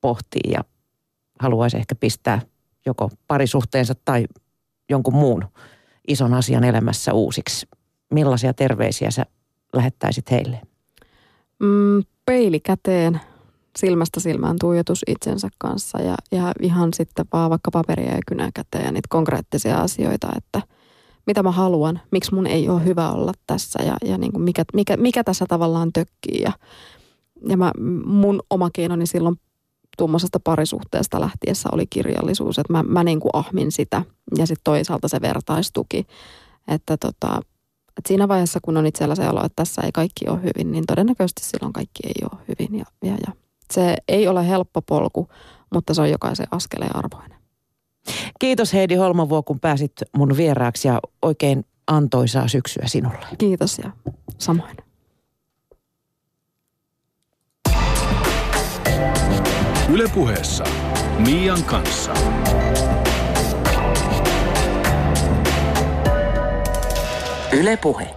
A: pohtii ja haluaisi ehkä pistää joko parisuhteensa tai jonkun muun ison asian elämässä uusiksi. Millaisia terveisiä sä lähettäisit heille?
B: Mm, peili käteen, silmästä silmään tuijotus itsensä kanssa ja, ja ihan sitten vaan vaikka paperia ja kynä käteen ja niitä konkreettisia asioita, että – mitä mä haluan, miksi mun ei ole hyvä olla tässä ja, ja niin kuin mikä, mikä, mikä tässä tavallaan tökkii. Ja, ja mä, mun oma keinoni silloin tuommoisesta parisuhteesta lähtiessä oli kirjallisuus, että mä, mä niin kuin ahmin sitä ja sitten toisaalta se vertaistuki, että tota, että siinä vaiheessa, kun on itsellä se olo, että tässä ei kaikki ole hyvin, niin todennäköisesti silloin kaikki ei ole hyvin. Ja, ja, ja. Se ei ole helppo polku, mutta se on jokaisen askeleen arvoinen.
A: Kiitos Heidi Holmavuo, kun pääsit mun vieraaksi ja oikein antoisaa syksyä sinulle.
B: Kiitos ja samoin.
C: Ylepuheessa Mian kanssa.
A: Ylepuhe.